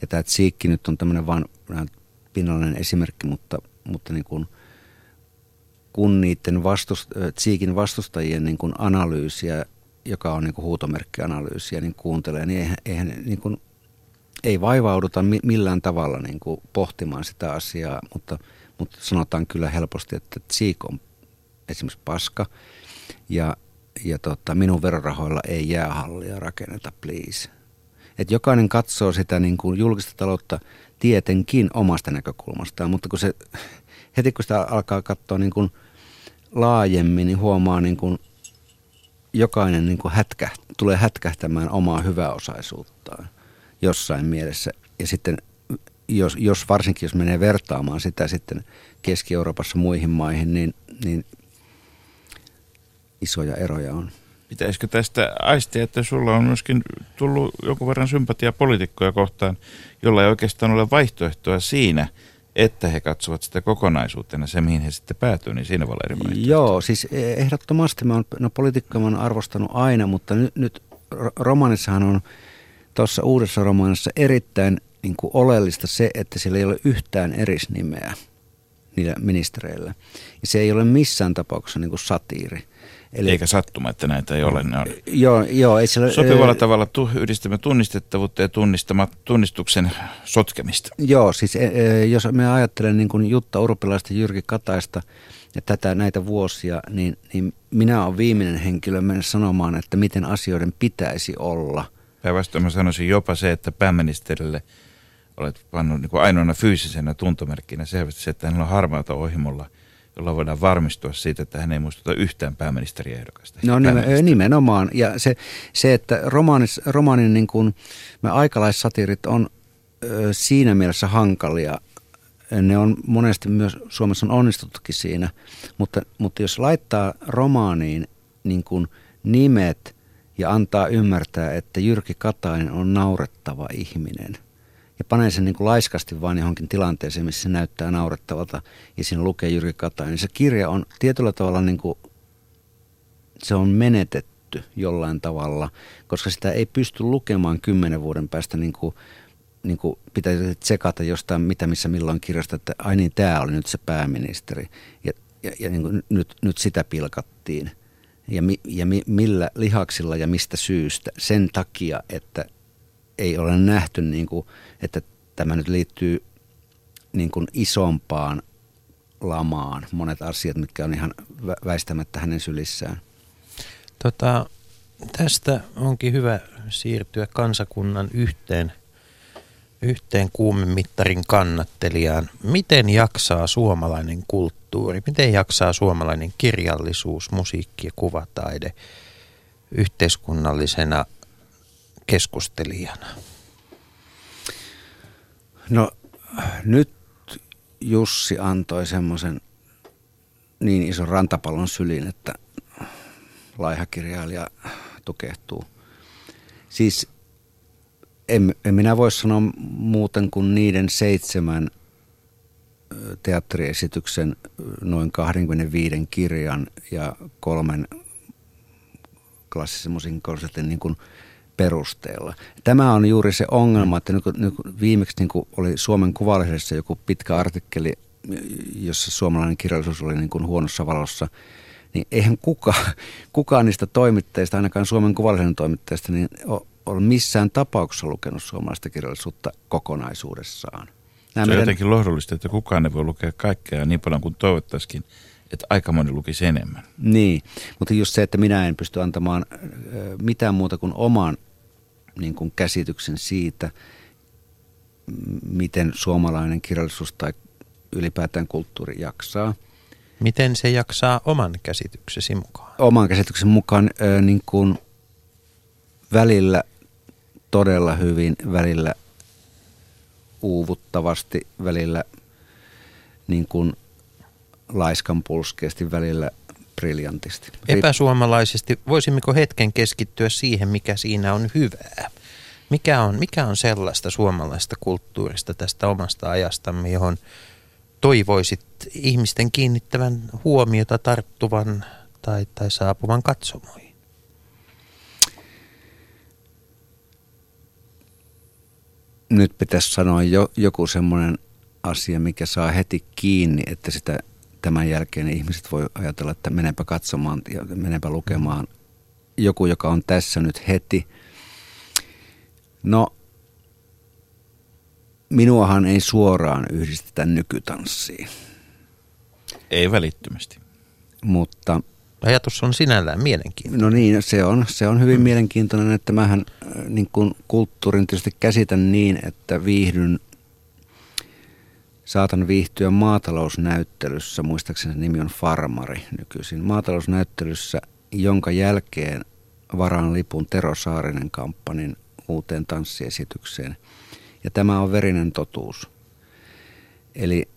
Ja tämä tsiikki nyt on tämmöinen vaan pinnallinen esimerkki, mutta, mutta niin kuin – kun niiden vastust, Tsiikin vastustajien niin kuin analyysiä, joka on niin kuin huutomerkkianalyysiä, niin kuuntelee, niin eihän, eihän niin kuin, ei vaivauduta millään tavalla niin kuin pohtimaan sitä asiaa, mutta, mutta sanotaan kyllä helposti, että Tsiik on esimerkiksi paska ja, ja tota, minun verorahoilla ei jäähallia rakenneta, please. Et jokainen katsoo sitä niin kuin julkista taloutta tietenkin omasta näkökulmastaan, mutta kun se, heti kun sitä alkaa katsoa niin kuin – laajemmin, niin huomaa niin kuin jokainen niin kuin hätkä, tulee hätkähtämään omaa hyväosaisuuttaan jossain mielessä. Ja sitten jos, jos varsinkin jos menee vertaamaan sitä sitten Keski-Euroopassa muihin maihin, niin, niin isoja eroja on. Pitäisikö tästä aistia, että sulla on myöskin tullut jonkun verran sympatia poliitikkoja kohtaan, jolla ei oikeastaan ole vaihtoehtoa siinä, että he katsovat sitä kokonaisuutena, se mihin he sitten päätyy, niin siinä voi olla eri vaihtoehtoja. Joo, siis ehdottomasti mä oon, no politiikkaa mä oon arvostanut aina, mutta nyt, nyt ro- romaanissahan on tuossa uudessa romaanissa erittäin niin kuin oleellista se, että siellä ei ole yhtään erisnimeä niillä ministereillä. Ja se ei ole missään tapauksessa niin kuin satiiri. Eli, Eikä sattuma, että näitä ei ole. Ne on. Joo, joo, ei siellä, Sopivalla ö, tavalla tu, yhdistämme tunnistettavuutta ja tunnistuksen sotkemista. Joo, siis e, jos me ajattelen niin kuin Jutta Urpilaista, Jyrki Kataista ja tätä, näitä vuosia, niin, niin minä olen viimeinen henkilö mennä sanomaan, että miten asioiden pitäisi olla. Päinvastoin mä sanoisin jopa se, että pääministerille olet pannut niin kuin ainoana fyysisenä tuntomerkkinä selvästi se, että hänellä on harmaata ohimolla – jolla voidaan varmistua siitä, että hän ei muistuta yhtään pääministeriehdokasta. No nimenomaan. Ja se, se että romaanis, romaanin niin kuin, me aikalaissatirit on ö, siinä mielessä hankalia. Ne on monesti myös, Suomessa on onnistuttukin siinä, mutta, mutta jos laittaa romaaniin niin kuin nimet ja antaa ymmärtää, että Jyrki Katainen on naurettava ihminen – ja panee sen niin kuin laiskasti vaan johonkin tilanteeseen, missä se näyttää naurettavalta ja siinä lukee Jyrki Katainen. Niin se kirja on tietyllä tavalla niin kuin, se on menetetty jollain tavalla, koska sitä ei pysty lukemaan kymmenen vuoden päästä niin kuin, niin kuin pitäisi tsekata jostain mitä missä milloin kirjasta, että ai niin tämä oli nyt se pääministeri ja, ja, ja niin kuin nyt, nyt sitä pilkattiin. Ja, mi, ja mi, millä lihaksilla ja mistä syystä? Sen takia, että ei ole nähty, niin kuin, että tämä nyt liittyy niin kuin isompaan lamaan. Monet asiat, mitkä on ihan väistämättä hänen sylissään. Tota, tästä onkin hyvä siirtyä kansakunnan yhteen, yhteen kuumemittarin kannattelijaan. Miten jaksaa suomalainen kulttuuri? Miten jaksaa suomalainen kirjallisuus, musiikki ja kuvataide yhteiskunnallisena keskustelijana? No nyt Jussi antoi semmoisen niin ison rantapallon sylin, että laihakirjailija tukehtuu. Siis en, en minä voi sanoa muuten kuin niiden seitsemän teatteriesityksen noin 25 kirjan ja kolmen klassisen musiikin niin kuin – perusteella. Tämä on juuri se ongelma, että nyt, nyt viimeksi niin kuin oli Suomen Kuvallisessa joku pitkä artikkeli, jossa suomalainen kirjallisuus oli niin kuin huonossa valossa, niin eihän kuka, kukaan niistä toimittajista, ainakaan Suomen Kuvallisen toimittajista, niin ole missään tapauksessa lukenut suomalaista kirjallisuutta kokonaisuudessaan. Nämä se on meidän... jotenkin lohdullista, että kukaan ei voi lukea kaikkea niin paljon kuin toivottaisikin, että aika moni lukisi enemmän. Niin, mutta just se, että minä en pysty antamaan mitään muuta kuin oman niin kuin käsityksen siitä, miten suomalainen kirjallisuus tai ylipäätään kulttuuri jaksaa. Miten se jaksaa oman käsityksesi mukaan? Oman käsityksen mukaan niin kuin välillä todella hyvin, välillä uuvuttavasti, välillä niin kuin laiskan pulskeasti, välillä briljantisti. Epäsuomalaisesti voisimmeko hetken keskittyä siihen, mikä siinä on hyvää? Mikä on, mikä on sellaista suomalaista kulttuurista tästä omasta ajastamme, johon toivoisit ihmisten kiinnittävän huomiota tarttuvan tai, tai saapuvan katsomoihin? Nyt pitäisi sanoa jo, joku semmoinen asia, mikä saa heti kiinni, että sitä tämän jälkeen ihmiset voi ajatella, että menepä katsomaan ja menepä lukemaan joku, joka on tässä nyt heti. No, minuahan ei suoraan yhdistetä nykytanssiin. Ei välittömästi. Mutta Ajatus on sinällään mielenkiintoinen. No niin, se on, se on hyvin mm. mielenkiintoinen, että mähän äh, niin kuin kulttuurin tietysti käsitän niin, että viihdyn saatan viihtyä maatalousnäyttelyssä, muistaakseni nimi on Farmari nykyisin, maatalousnäyttelyssä, jonka jälkeen varaan lipun Tero Saarinen kampanin uuteen tanssiesitykseen. Ja tämä on verinen totuus. Eli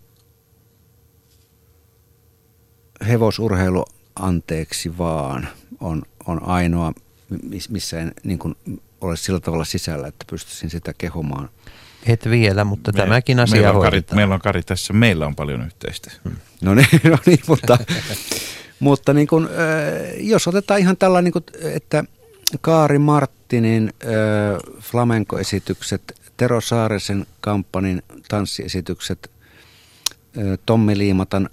hevosurheilu anteeksi vaan on, on ainoa, miss- missä en niin kuin, ole sillä tavalla sisällä, että pystyisin sitä kehumaan. Et vielä, mutta Me- tämäkin asia meillä on, Kari, meillä on Kari tässä, meillä on paljon yhteistä. No niin, no niin mutta, mutta niin kuin, jos otetaan ihan tällainen, niin kuin, että Kaari Marttinin flamenco-esitykset, Tero Saarisen kampanin tanssiesitykset, Tommi Liimatan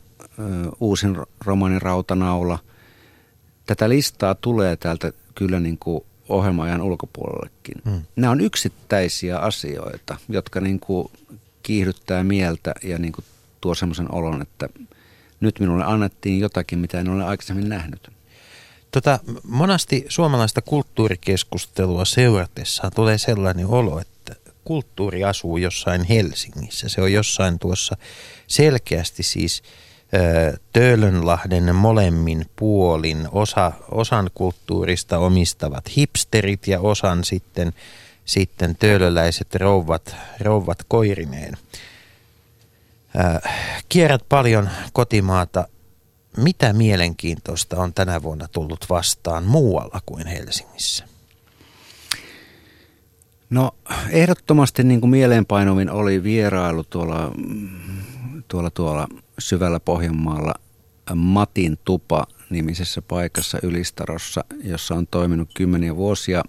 uusin romanin Rautanaula. Tätä listaa tulee täältä kyllä niin kuin ohjelmaajan ulkopuolellekin. Mm. Nämä on yksittäisiä asioita, jotka niin kuin kiihdyttää mieltä ja niin kuin tuo semmoisen olon, että nyt minulle annettiin jotakin, mitä en ole aikaisemmin nähnyt. Tota, monasti suomalaista kulttuurikeskustelua seuratessaan tulee sellainen olo, että kulttuuri asuu jossain Helsingissä. Se on jossain tuossa selkeästi siis Töölönlahden molemmin puolin. Osa, osan kulttuurista omistavat hipsterit ja osan sitten, sitten töölöläiset rouvat, rouvat koirineen. Kierrät paljon kotimaata mitä mielenkiintoista on tänä vuonna tullut vastaan muualla kuin Helsingissä? No ehdottomasti niin kuin mieleenpainuvin oli vierailu tuolla, tuolla, tuolla syvällä Pohjanmaalla Matin tupa nimisessä paikassa Ylistarossa, jossa on toiminut kymmeniä vuosia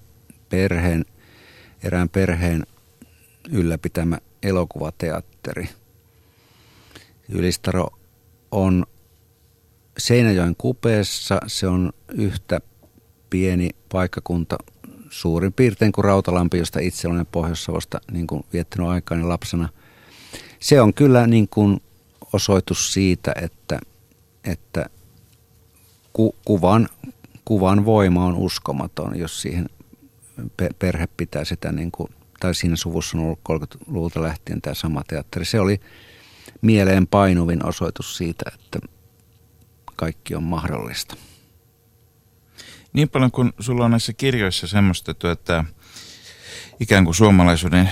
perheen, erään perheen ylläpitämä elokuvateatteri. Ylistaro on Seinäjoen kupeessa, se on yhtä pieni paikkakunta suurin piirtein kuin Rautalampi, josta itse olen Pohjois-Savosta niin kuin viettänyt aikaani lapsena. Se on kyllä niin kuin osoitus siitä, että, että ku, kuvan, kuvan voima on uskomaton, jos siihen pe- perhe pitää sitä, niin kuin, tai siinä suvussa on ollut 30-luvulta lähtien tämä sama teatteri. Se oli mieleen painuvin osoitus siitä, että kaikki on mahdollista. Niin paljon kuin sulla on näissä kirjoissa semmoista, että ikään kuin suomalaisuuden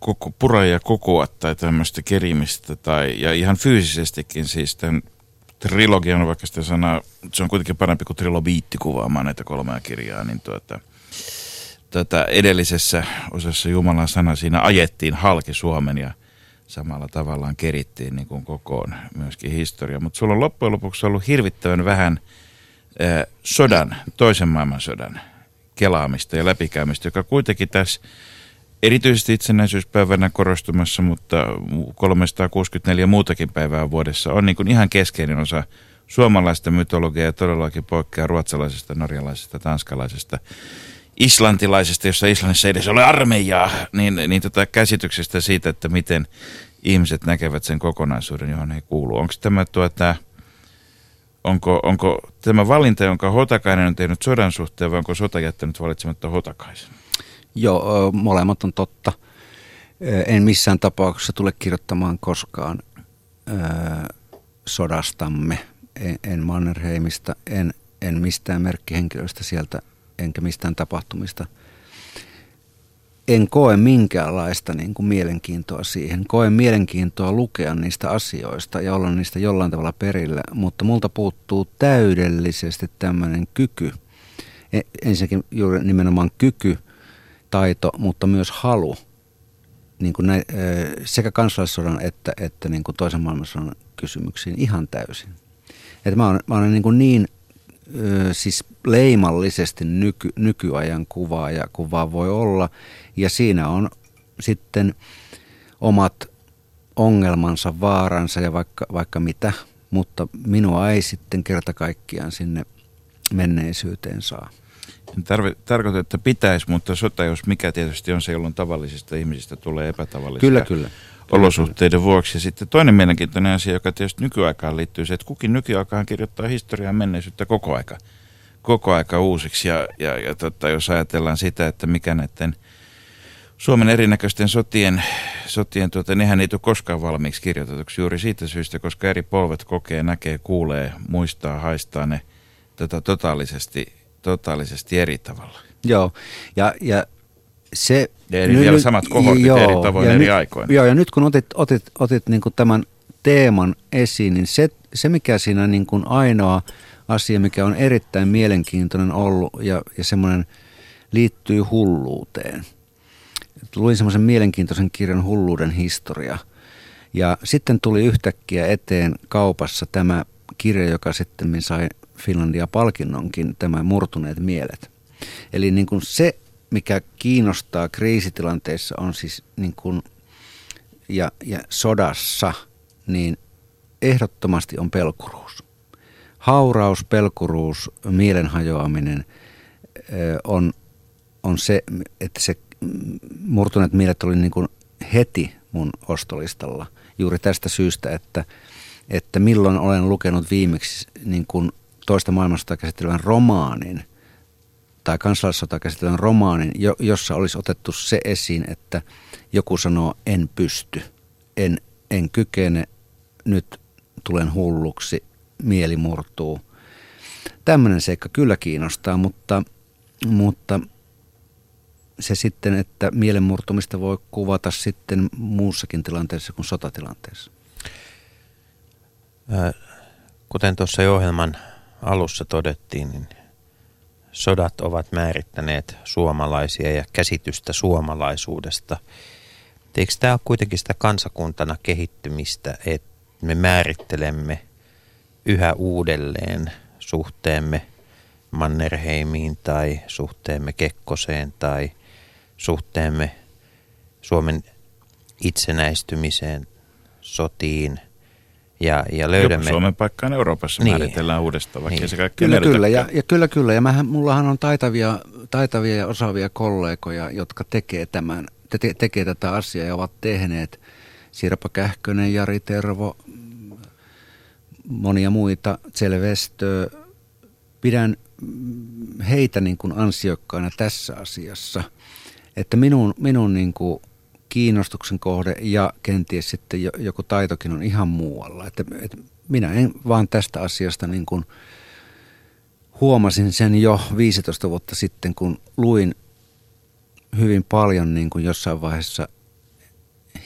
koko, pura ja kokoa tai tämmöistä kerimistä tai, ja ihan fyysisestikin siis tämän trilogian, vaikka sitä sanaa, se on kuitenkin parempi kuin trilobiitti kuvaamaan näitä kolmea kirjaa, niin tuota, tuota, edellisessä osassa Jumalan sana siinä ajettiin halki Suomen ja samalla tavallaan kerittiin niin kuin kokoon myöskin historia. Mutta sulla on loppujen lopuksi ollut hirvittävän vähän eh, sodan, toisen maailmansodan kelaamista ja läpikäymistä, joka kuitenkin tässä erityisesti itsenäisyyspäivänä korostumassa, mutta 364 muutakin päivää vuodessa on niin kuin ihan keskeinen osa suomalaista mytologiaa ja todellakin poikkeaa ruotsalaisesta, norjalaisesta, tanskalaisesta, islantilaisesta, jossa Islannissa ei edes ole armeijaa, niin, niin tota käsityksestä siitä, että miten ihmiset näkevät sen kokonaisuuden, johon he kuuluu. Onko tämä tuota, onko, onko tämä valinta, jonka Hotakainen on tehnyt sodan suhteen, vai onko sota jättänyt valitsematta Hotakaisen? Joo, molemmat on totta. En missään tapauksessa tule kirjoittamaan koskaan sodastamme, en, en Mannerheimista, en, en mistään merkkihenkilöistä sieltä, enkä mistään tapahtumista. En koe minkäänlaista niin kuin mielenkiintoa siihen. Koen mielenkiintoa lukea niistä asioista ja olla niistä jollain tavalla perillä, mutta multa puuttuu täydellisesti tämmöinen kyky. E- Ensinnäkin juuri nimenomaan kyky, taito, mutta myös halu niin kuin näin, sekä kansalaissodan että, että niin kuin toisen maailmansodan kysymyksiin ihan täysin. Et mä olen, mä olen niin, kuin niin siis leimallisesti nyky, nykyajan kuvaaja kuin vaan voi olla. Ja siinä on sitten omat ongelmansa, vaaransa ja vaikka, vaikka mitä, mutta minua ei sitten kerta kaikkiaan sinne menneisyyteen saa. En tarvi, tarkoita, että pitäisi, mutta sota, jos mikä tietysti on se, jolloin tavallisista ihmisistä tulee epätavallisia Kyllä, kyllä. olosuhteiden vuoksi. Ja sitten toinen mielenkiintoinen asia, joka tietysti nykyaikaan liittyy, se, että kukin nykyaikaan kirjoittaa historiaa menneisyyttä koko aika, koko aika uusiksi. Ja, ja, ja tota, jos ajatellaan sitä, että mikä näiden Suomen erinäköisten sotien, sotien tuota, nehän ei tule koskaan valmiiksi kirjoitetuksi juuri siitä syystä, koska eri polvet kokee, näkee, kuulee, muistaa, haistaa ne tota, totaalisesti, totaalisesti eri tavalla. Joo, ja, ja se... Ja eri vielä samat kohortit eri tavoin ja eri nyt, aikoina. Joo, ja nyt kun otit, otit, otit niin kuin tämän teeman esiin, niin se, se mikä siinä niin kuin ainoa asia, mikä on erittäin mielenkiintoinen ollut ja, ja semmoinen liittyy hulluuteen. Luin semmoisen mielenkiintoisen kirjan Hulluuden historia. Ja sitten tuli yhtäkkiä eteen kaupassa tämä kirja, joka sitten sai Finlandia palkinnonkin, tämä Murtuneet mielet. Eli niin kuin se, mikä kiinnostaa kriisitilanteissa on siis niin kuin, ja, ja sodassa, niin ehdottomasti on pelkuruus. Hauraus, pelkuruus, mielenhajoaminen on, on se, että se murtuneet mielet oli niin kuin heti mun ostolistalla juuri tästä syystä, että, että milloin olen lukenut viimeksi niin kuin toista maailmasta käsittelevän romaanin tai kansalaissota käsittelevän romaanin, jossa olisi otettu se esiin, että joku sanoo en pysty, en, en kykene, nyt tulen hulluksi, mieli murtuu. Tämmöinen seikka kyllä kiinnostaa, mutta, mutta se sitten, että mielenmurtumista voi kuvata sitten muussakin tilanteessa kuin sotatilanteessa. Kuten tuossa ohjelman alussa todettiin, niin sodat ovat määrittäneet suomalaisia ja käsitystä suomalaisuudesta. Eikö tämä ole kuitenkin sitä kansakuntana kehittymistä, että me määrittelemme yhä uudelleen suhteemme Mannerheimiin tai suhteemme Kekkoseen tai suhteemme Suomen itsenäistymiseen, sotiin ja, ja löydämme... Jopa Suomen paikkaan Euroopassa niin. määritellään uudestaan, vaikka niin. se kaikki kyllä, kyllä, ja, ja, kyllä, kyllä. Ja mähän, mullahan on taitavia, taitavia ja osaavia kollegoja, jotka tekee, tämän, te, tekee tätä asiaa ja ovat tehneet. Sirpa Kähkönen, Jari Tervo, monia muita, Selvestö. Pidän heitä niin kuin ansiokkaina tässä asiassa – että minun, minun niin kuin kiinnostuksen kohde ja kenties sitten joku taitokin on ihan muualla. Että, että minä en vaan tästä asiasta niin kuin huomasin sen jo 15 vuotta sitten, kun luin hyvin paljon niin kuin jossain vaiheessa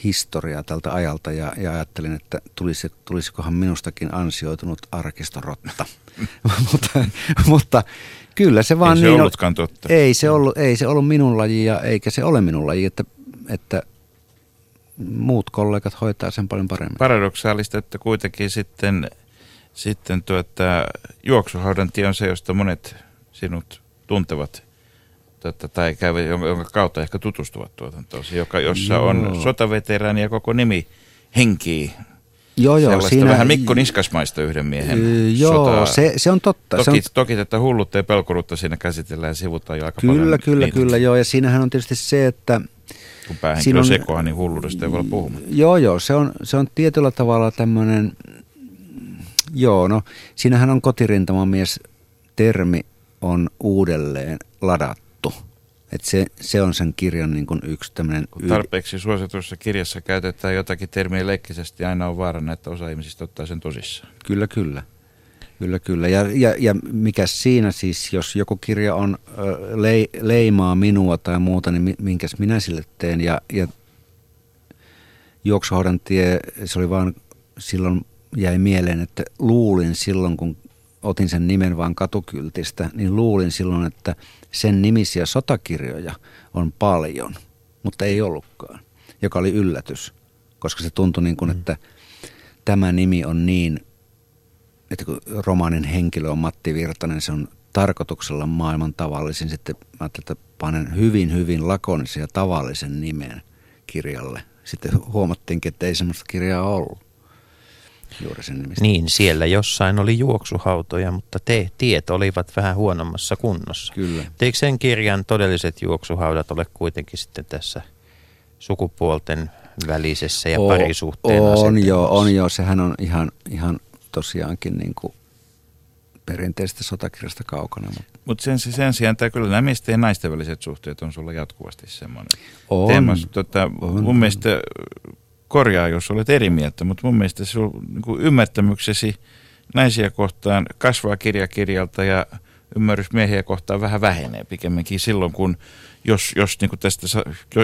historiaa tältä ajalta ja, ja ajattelin, että tulisi, tulisikohan minustakin ansioitunut arkistorotta. mutta, mutta Kyllä se vaan ei se niin ollutkaan totta. Ei se, ollut, ei se ollut minun laji ja eikä se ole minun laji, että, että muut kollegat hoitaa sen paljon paremmin. Paradoksaalista, että kuitenkin sitten, sitten tuota, juoksuhaudan tie on se, josta monet sinut tuntevat tuota, tai käyvät, jonka kautta ehkä tutustuvat tuotantoon, joka, jossa Joo. on sotaveteraani ja koko nimi henkii Joo, joo. Siinä... vähän Mikko Niskasmaista yhden miehen Joo, se, se on totta. Toki, se on... toki tätä hullutta ja pelkurutta siinä käsitellään ja sivutaan jo aika kyllä, paljon. Kyllä, kyllä, kyllä, joo. Ja siinähän on tietysti se, että... Kun päähenkilö on sekoa, niin hulluudesta ei voi olla puhumaan. Joo, joo. Se on, se on tietyllä tavalla tämmöinen... Joo, no siinähän on kotirintamamies termi on uudelleen ladattu et se, se on sen kirjan niin kuin yksi tämmöinen... Kun tarpeeksi suositussa kirjassa käytetään jotakin termiä leikkisesti, aina on vaarana, että osa ihmisistä ottaa sen tosissaan. Kyllä, kyllä. Kyllä, kyllä. Ja, ja, ja mikä siinä siis, jos joku kirja on le, leimaa minua tai muuta, niin minkäs minä sille teen. Ja, ja juoksuhaudan tie, se oli vaan silloin jäi mieleen, että luulin silloin, kun otin sen nimen vaan katukyltistä, niin luulin silloin, että sen nimisiä sotakirjoja on paljon, mutta ei ollutkaan, joka oli yllätys, koska se tuntui niin kuin, mm. että tämä nimi on niin, että kun romaanin henkilö on Matti Virtanen, se on tarkoituksella maailman tavallisin. Sitten mä ajattelin, että panen hyvin, hyvin lakonisen ja tavallisen nimen kirjalle. Sitten huomattiinkin, että ei sellaista kirjaa ollut juuri sen nimistä. Niin, siellä jossain oli juoksuhautoja, mutta te, tiet olivat vähän huonommassa kunnossa. Kyllä. Eikö sen kirjan todelliset juoksuhaudat ole kuitenkin sitten tässä sukupuolten välisessä ja parisuhteen On joo, on joo. Sehän on ihan, ihan tosiaankin niin kuin perinteistä sotakirjasta kaukana. Mutta Mut sen, sen sijaan tämä kyllä nämä miesten ja naisten väliset suhteet on sulla jatkuvasti semmoinen on, teema. Tota, on, mun on. mielestä korjaa, jos olet eri mieltä, mutta mun mielestä se niin ymmärtämyksesi naisia kohtaan kasvaa kirja kirjalta ja ymmärrys miehiä kohtaan vähän vähenee pikemminkin silloin, kun jos, jos, niin kuin tästä,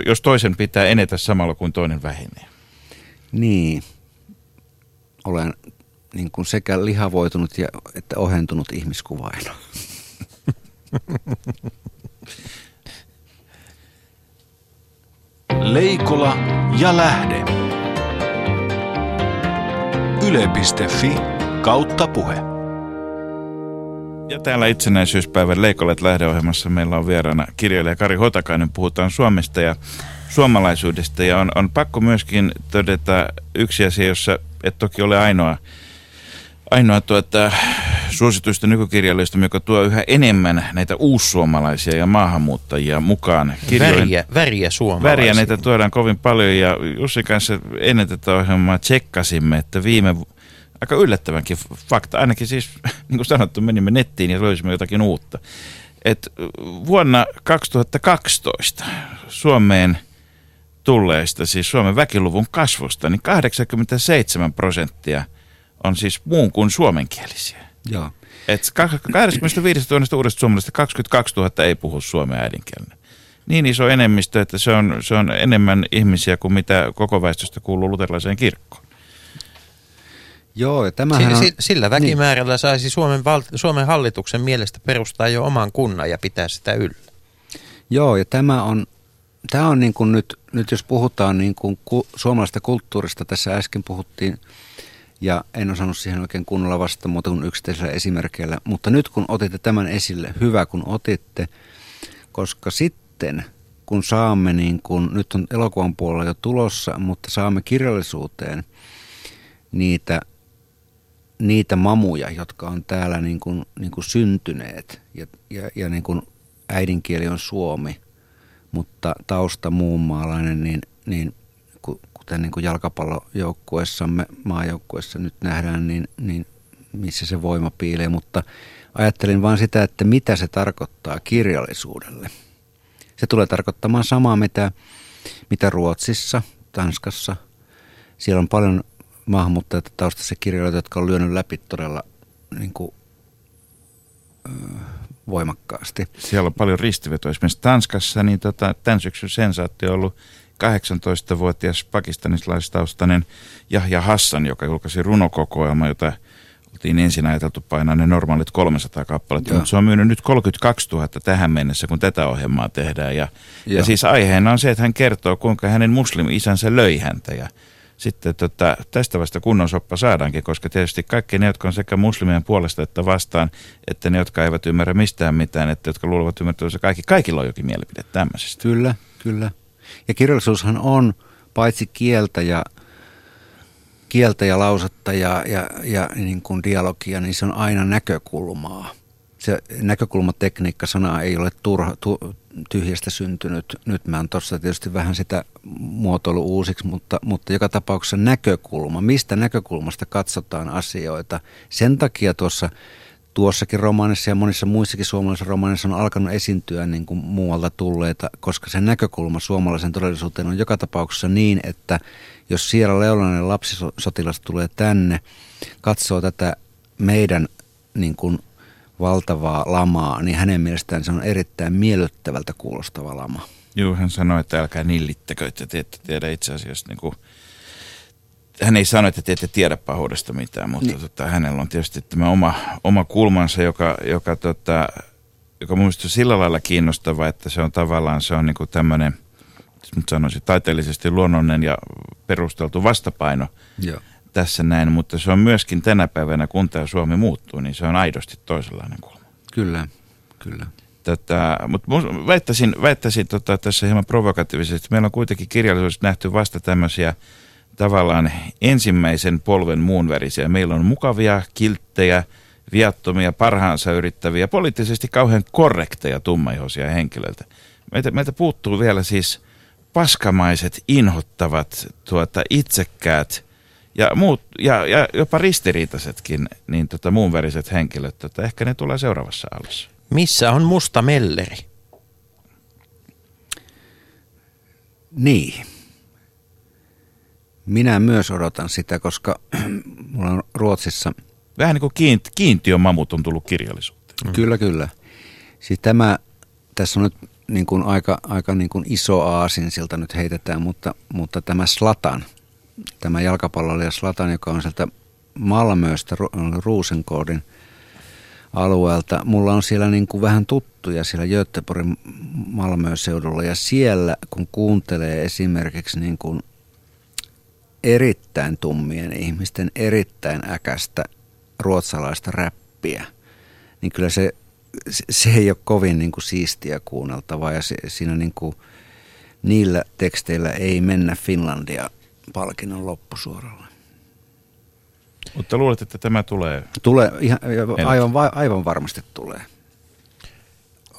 jos toisen pitää enetä samalla kuin toinen vähenee. Niin, olen niin kuin sekä lihavoitunut ja, että ohentunut ihmiskuvaino. Leikola ja lähde. Yle.fi kautta puhe. Ja täällä itsenäisyyspäivän Leikolet lähdeohjelmassa meillä on vieraana kirjailija Kari Hotakainen. Puhutaan Suomesta ja suomalaisuudesta ja on, on pakko myöskin todeta yksi asia, jossa et toki ole ainoa, ainoa tuota, suosituista nykykirjailijoista, joka tuo yhä enemmän näitä uussuomalaisia ja maahanmuuttajia mukaan. Kirjoihin. Väriä, väriä suomalaisia. Väriä näitä tuodaan kovin paljon ja Jussin kanssa ennen tätä ohjelmaa tsekkasimme, että viime aika yllättävänkin fakta, ainakin siis niin kuin sanottu, menimme nettiin ja löysimme jotakin uutta. Et vuonna 2012 Suomeen tulleista, siis Suomen väkiluvun kasvusta, niin 87 prosenttia on siis muun kuin suomenkielisiä. Joo. Et 25 000 uudesta suomalaisesta 22 000 ei puhu suomea äidinkielenä. Niin iso enemmistö, että se on, se on enemmän ihmisiä kuin mitä koko väestöstä kuuluu luterilaiseen kirkkoon. Joo, ja tämähän on... Sillä väkimäärällä niin. saisi Suomen, val, Suomen hallituksen mielestä perustaa jo oman kunnan ja pitää sitä yllä. Joo, ja tämä on, tämä on niin kuin nyt, nyt jos puhutaan niin kuin ku, suomalaista kulttuurista, tässä äsken puhuttiin, ja en osannut siihen oikein kunnolla vastata muuta kuin yksittäisellä esimerkkeillä, mutta nyt kun otitte tämän esille, hyvä kun otitte, koska sitten kun saamme, niin kuin, nyt on elokuvan puolella jo tulossa, mutta saamme kirjallisuuteen niitä niitä mamuja, jotka on täällä niin kuin, niin kuin syntyneet. Ja, ja, ja niin kuin äidinkieli on suomi, mutta tausta muunmaalainen, niin, niin kuten niin kuin jalkapallojoukkuessamme, maajoukkuessa nyt nähdään, niin, niin missä se voima piilee, mutta ajattelin vain sitä, että mitä se tarkoittaa kirjallisuudelle. Se tulee tarkoittamaan samaa, mitä, mitä Ruotsissa, Tanskassa. Siellä on paljon maahanmuuttajat taustassa kirjailijoita, jotka on lyönyt läpi todella niin kuin, voimakkaasti. Siellä on paljon ristivetoa. Esimerkiksi Tanskassa niin tota, tämän syksyn sensaatio on ollut 18-vuotias pakistanislaistaustainen Jahja Hassan, joka julkaisi runokokoelma, jota oltiin ensin ajateltu painaa ne normaalit 300 kappaletta, mutta se on myynyt nyt 32 000 tähän mennessä, kun tätä ohjelmaa tehdään. Ja, ja siis aiheena on se, että hän kertoo, kuinka hänen muslimi-isänsä löi häntä ja sitten tota, tästä vasta kunnon soppa saadaankin, koska tietysti kaikki ne, jotka on sekä muslimien puolesta että vastaan, että ne, jotka eivät ymmärrä mistään mitään, että jotka luulevat ymmärtävänsä kaikki, kaikilla on jokin mielipide tämmöisestä. Kyllä, kyllä. Ja kirjallisuushan on paitsi kieltä ja, kieltä ja lausetta ja, ja, ja niin kuin dialogia, niin se on aina näkökulmaa. Se näkökulmatekniikka sana ei ole turha, tu, tyhjästä syntynyt. Nyt mä oon tuossa tietysti vähän sitä muotoilu uusiksi, mutta, mutta joka tapauksessa näkökulma. Mistä näkökulmasta katsotaan asioita? Sen takia tuossa tuossakin romaanissa ja monissa muissakin suomalaisissa romaanissa on alkanut esiintyä niin kuin muualta tulleita, koska se näkökulma suomalaisen todellisuuteen on joka tapauksessa niin, että jos siellä leolainen lapsisotilas tulee tänne, katsoo tätä meidän niin kuin valtavaa lamaa, niin hänen mielestään se on erittäin miellyttävältä kuulostava lama. Joo, hän sanoi, että älkää nillittäkö, että te ette tiedä itse asiassa niin kuin hän ei sano, että te ette tiedä pahuudesta mitään, mutta niin. tota, hänellä on tietysti tämä oma, oma kulmansa, joka, joka, tota, joka mun mielestä on sillä lailla kiinnostava, että se on tavallaan se on niin tämmöinen, nyt sanoisin, taiteellisesti luonnollinen ja perusteltu vastapaino Joo. tässä näin, mutta se on myöskin tänä päivänä, kun tämä Suomi muuttuu, niin se on aidosti toisenlainen kulma. Kyllä, kyllä. Tätä, mutta väittäisin, väittäisin tota, tässä hieman provokatiivisesti, meillä on kuitenkin kirjallisuudessa nähty vasta tämmöisiä tavallaan ensimmäisen polven muunvärisiä. Meillä on mukavia, kilttejä, viattomia, parhaansa yrittäviä, poliittisesti kauhean korrekteja tummaihoisia henkilöitä. Meitä, meitä puuttuu vielä siis paskamaiset, inhottavat, tuota, itsekkäät ja, muut, ja, ja jopa ristiriitaisetkin niin tota, muunväriset henkilöt. Tota, ehkä ne tulee seuraavassa alussa. Missä on musta melleri? Niin. Minä myös odotan sitä, koska mulla on Ruotsissa... Vähän niin kuin kiinti, kiintiön mamut on tullut kirjallisuuteen. Mm. Kyllä, kyllä. Siis tämä, tässä on nyt niin kuin aika, aika niin kuin iso aasin siltä nyt heitetään, mutta, mutta tämä Slatan, tämä jalkapalloilija Slatan, joka on sieltä Malmöstä, Ru- Ruusenkoodin alueelta. Mulla on siellä niin kuin vähän tuttuja siellä Göteborgin Malmö-seudulla ja siellä kun kuuntelee esimerkiksi niin kuin erittäin tummien ihmisten erittäin äkästä ruotsalaista räppiä, niin kyllä se, se, ei ole kovin niin kuin siistiä kuunneltavaa ja se, siinä niin kuin, niillä teksteillä ei mennä Finlandia palkinnon loppusuoralle. Mutta luulet, että tämä tulee? Tulee, ihan, aivan, va- aivan varmasti tulee.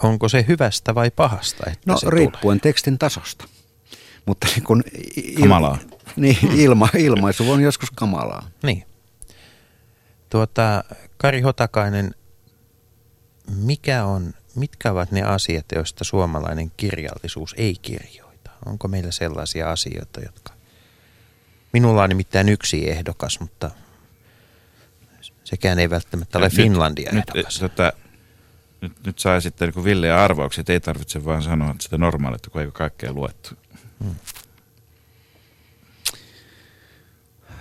Onko se hyvästä vai pahasta, että No se riippuen tulee? tekstin tasosta. Mutta niin kun il- Kamalaa. Niin, ilma, ilmaisu on joskus kamalaa. Niin. Tuota, Kari Hotakainen, mikä on, mitkä ovat ne asiat, joista suomalainen kirjallisuus ei kirjoita? Onko meillä sellaisia asioita, jotka... Minulla on nimittäin yksi ehdokas, mutta sekään ei välttämättä ole Nyt- Finlandia nyt, ehdokas. Tota, nyt, nyt saa sitten niin villejä arvauksia, että ei tarvitse vaan sanoa sitä normaalia, että kun ei ole kaikkea luettu.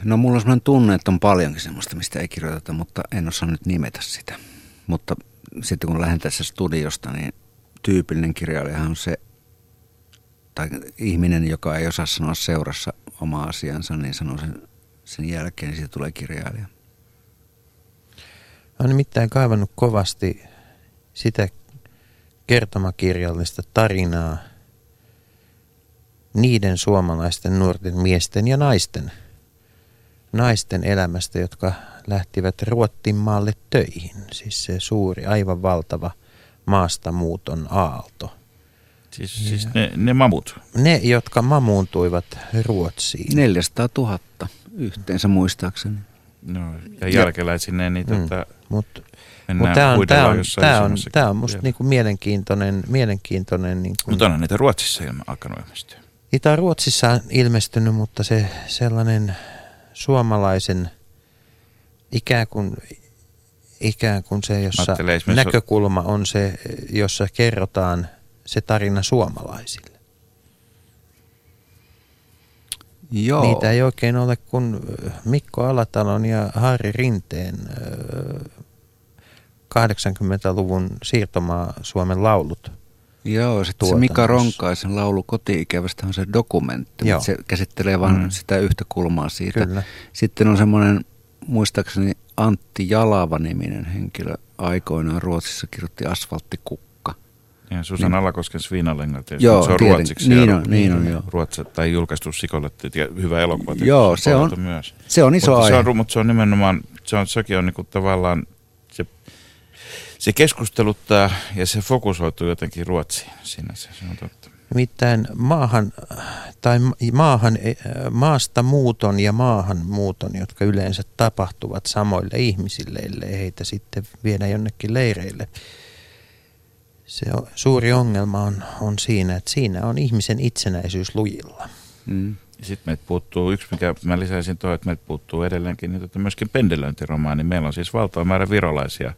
No mulla on sellainen tunne, että on paljonkin semmoista, mistä ei kirjoiteta, mutta en osaa nyt nimetä sitä. Mutta sitten kun lähden tässä studiosta, niin tyypillinen kirjailijahan on se, tai ihminen, joka ei osaa sanoa seurassa omaa asiansa, niin sanoo sen, sen jälkeen, niin siitä tulee kirjailija. Olen nimittäin kaivannut kovasti sitä kertomakirjallista tarinaa niiden suomalaisten nuorten miesten ja naisten, naisten elämästä, jotka lähtivät Ruottin maalle töihin. Siis se suuri, aivan valtava maastamuuton aalto. Siis, siis ne, ne mamut. Ne, jotka mamuuntuivat Ruotsiin. 400 000 yhteensä muistaakseni. No, ja jälkeläisineen niin Mm. tota, Mutta mennään Mutta tämä on, tää on, tää on, tää on musta vielä. niinku mielenkiintoinen, mielenkiintoinen niinku, Mutta onhan niitä Ruotsissa ilman alkanut ilmestyä. Niitä on ilmestynyt, mutta se sellainen suomalaisen ikään kuin, ikään kuin se, jossa näkökulma on se, jossa kerrotaan se tarina suomalaisille. Joo. Niitä ei oikein ole kuin Mikko Alatalon ja Harri Rinteen ö, 80-luvun siirtomaa Suomen laulut. Joo, sitten se Mika. Ronkaisen laulu koti-ikävästä on se dokumentti, Joo. mutta se käsittelee vain Mm. sitä yhtä kulmaa siitä. Kyllä. Sitten on semmoinen, muistaakseni Antti Jalava-niminen henkilö aikoinaan Ruotsissa kirjoitti Asfalttikukka. Ja Susanna Alakosken Sviinalenga tietysti, Joo, se on tiedän. ruotsiksi. Niin on, niin on, joo. Ruotsa, tai julkaistu Sikolle, ja hyvä elokuva. Joo, se on- Myös. Se on iso mutta aihe. Se on, mutta se on nimenomaan, se on, sekin on niinku tavallaan, se, keskusteluttaa ja se fokusoituu jotenkin Ruotsiin siinä se, se on totta. Nimittäin maahan, tai ma- maahan, eh, maasta muuton ja maahanmuuton, jotka yleensä tapahtuvat samoille ihmisille, ellei heitä sitten viedä jonnekin leireille. Se on, suuri ongelma on, on siinä, että siinä on ihmisen itsenäisyys lujilla. Mm. Sitten meiltä puuttuu yksi, mikä mä lisäisin tuo, että meiltä puuttuu edelleenkin niin tota myöskin pendelöintiromaani. Meillä on siis valtava määrä virolaisia,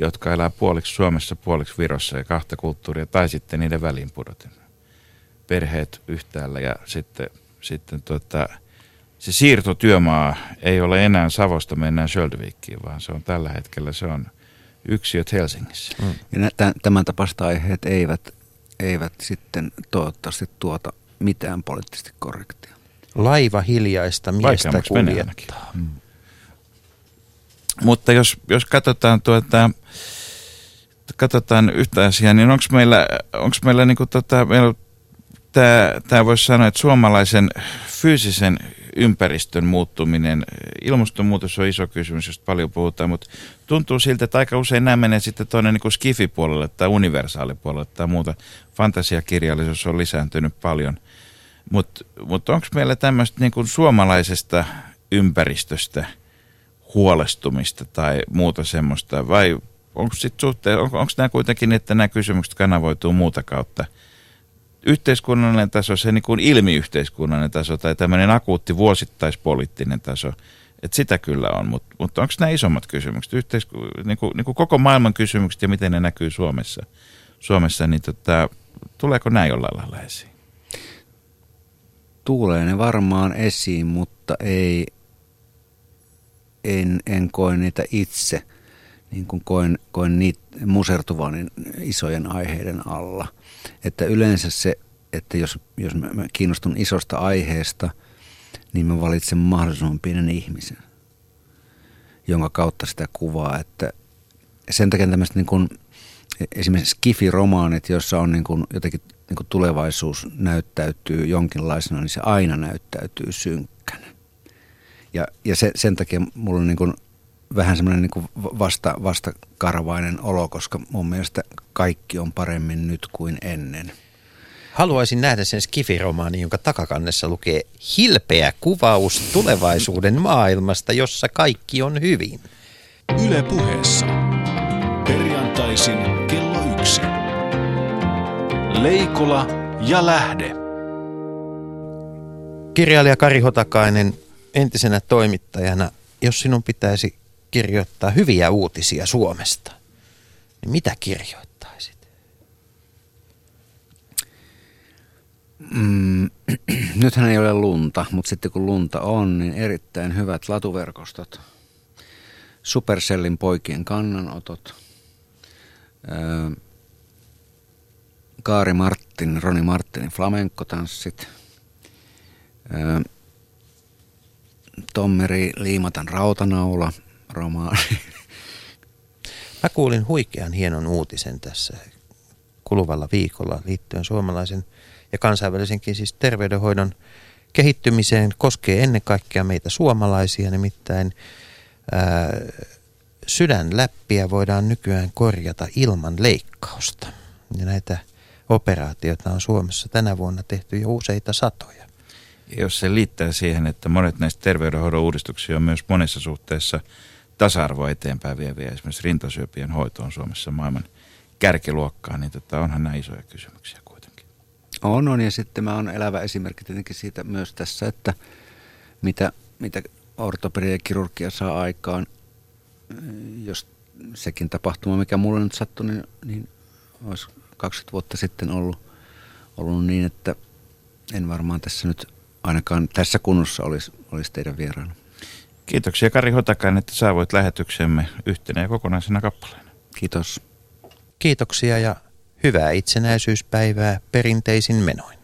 jotka elää puoliksi Suomessa, puoliksi Virossa ja kahta kulttuuria, tai sitten niiden väliin pudoten. Perheet yhtäällä ja sitten, sitten tota, se siirtotyömaa ei ole enää Savosta, mennään Sjöldviikkiin, vaan se on tällä hetkellä, se on yksiöt Helsingissä. Mm. Ja nä- tämän, tämän tapaiset aiheet eivät, eivät sitten toivottavasti tuota mitään poliittisesti korrektia. Laiva hiljaista miestä Vaikeammaksi menee ainakin. Mutta jos, jos katsotaan tuota, katsotaan yhtä asiaa, niin onko meillä, onks meillä, niinku tota, meillä tämä, tämä voisi sanoa, että suomalaisen fyysisen ympäristön muuttuminen, ilmastonmuutos on iso kysymys, josta paljon puhutaan, mutta tuntuu siltä, että aika usein nämä menee sitten tuonne niin skifipuolelle tai universaalipuolelle tai muuta. Fantasiakirjallisuus on lisääntynyt paljon. Mutta mut onko meillä tämmöistä niin suomalaisesta ympäristöstä huolestumista tai muuta semmoista, vai onko sitten suhteen, on, onko nämä kuitenkin, niin, että nämä kysymykset kanavoituu muuta kautta? Yhteiskunnallinen taso, se niin kuin ilmiyhteiskunnallinen taso tai tämmöinen akuutti vuosittaispoliittinen taso, että sitä kyllä on, mutta, mutta onko nämä isommat kysymykset, yhteisku, niin kuin, niin kuin koko maailman kysymykset ja miten ne näkyy Suomessa, Suomessa niin tota, tuleeko nämä jollain lailla esiin? Tulee ne varmaan esiin, mutta ei, en, en koe niitä itse, niin kuin koen, koen niitä musertuvan isojen aiheiden alla. Että yleensä se, että jos, jos mä, mä kiinnostun isosta aiheesta, niin mä valitsen mahdollisimman pienen ihmisen, jonka kautta sitä kuvaa. Että sen takia tämmöistä niin kuin, esimerkiksi skifi-romaanit, joissa on niin kuin jotenkin niin kuin tulevaisuus näyttäytyy jonkinlaisena, niin se aina näyttäytyy synkkänä. Ja, ja se, sen takia mulla on niin kuin vähän semmoinen niin vasta, vastakarvainen olo, koska mun mielestä kaikki on paremmin nyt kuin ennen. Haluaisin nähdä sen skifiromaanin, jonka takakannessa lukee hilpeä kuvaus tulevaisuuden maailmasta, jossa kaikki on hyvin. Yle puheessa. Perjantaisin kello yksi. Leikola ja Lähde. Kirjailija Kari Hotakainen, entisenä toimittajana, jos sinun pitäisi kirjoittaa hyviä uutisia Suomesta, niin mitä kirjoittaisit? Mm, nythän ei ole lunta, mutta sitten kun lunta on, niin erittäin hyvät latuverkostot. Supercellin poikien kannanotot. Öö, Kaari Martin, Roni Martinin flamenkotanssit. Öö, Tommeri Liimatan rautanaula romaani. Mä kuulin huikean hienon uutisen tässä kuluvalla viikolla liittyen suomalaisen ja kansainvälisenkin siis terveydenhoidon kehittymiseen koskee ennen kaikkea meitä suomalaisia, nimittäin ää, sydänläppiä voidaan nykyään korjata ilman leikkausta. Ja näitä operaatioita on Suomessa tänä vuonna tehty jo useita satoja. Jos se liittää siihen, että monet näistä terveydenhoidon uudistuksia on myös monessa suhteessa tasa-arvoa eteenpäin vieviä, esimerkiksi rintasyöpien hoito on Suomessa maailman kärkiluokkaa, niin tota, onhan nämä isoja kysymyksiä kuitenkin. On, on ja sitten mä oon elävä esimerkki tietenkin siitä myös tässä, että mitä, mitä ortopedia kirurgia saa aikaan, jos sekin tapahtuma, mikä mulle nyt sattui, niin, niin olisi 20 vuotta sitten ollut, ollut niin, että en varmaan tässä nyt ainakaan tässä kunnossa olisi, olisi teidän vieraana. Kiitoksia Kari Hotakainen, että saavuit lähetyksemme yhtenä ja kokonaisena kappaleena. Kiitos. Kiitoksia ja hyvää itsenäisyyspäivää perinteisin menoin.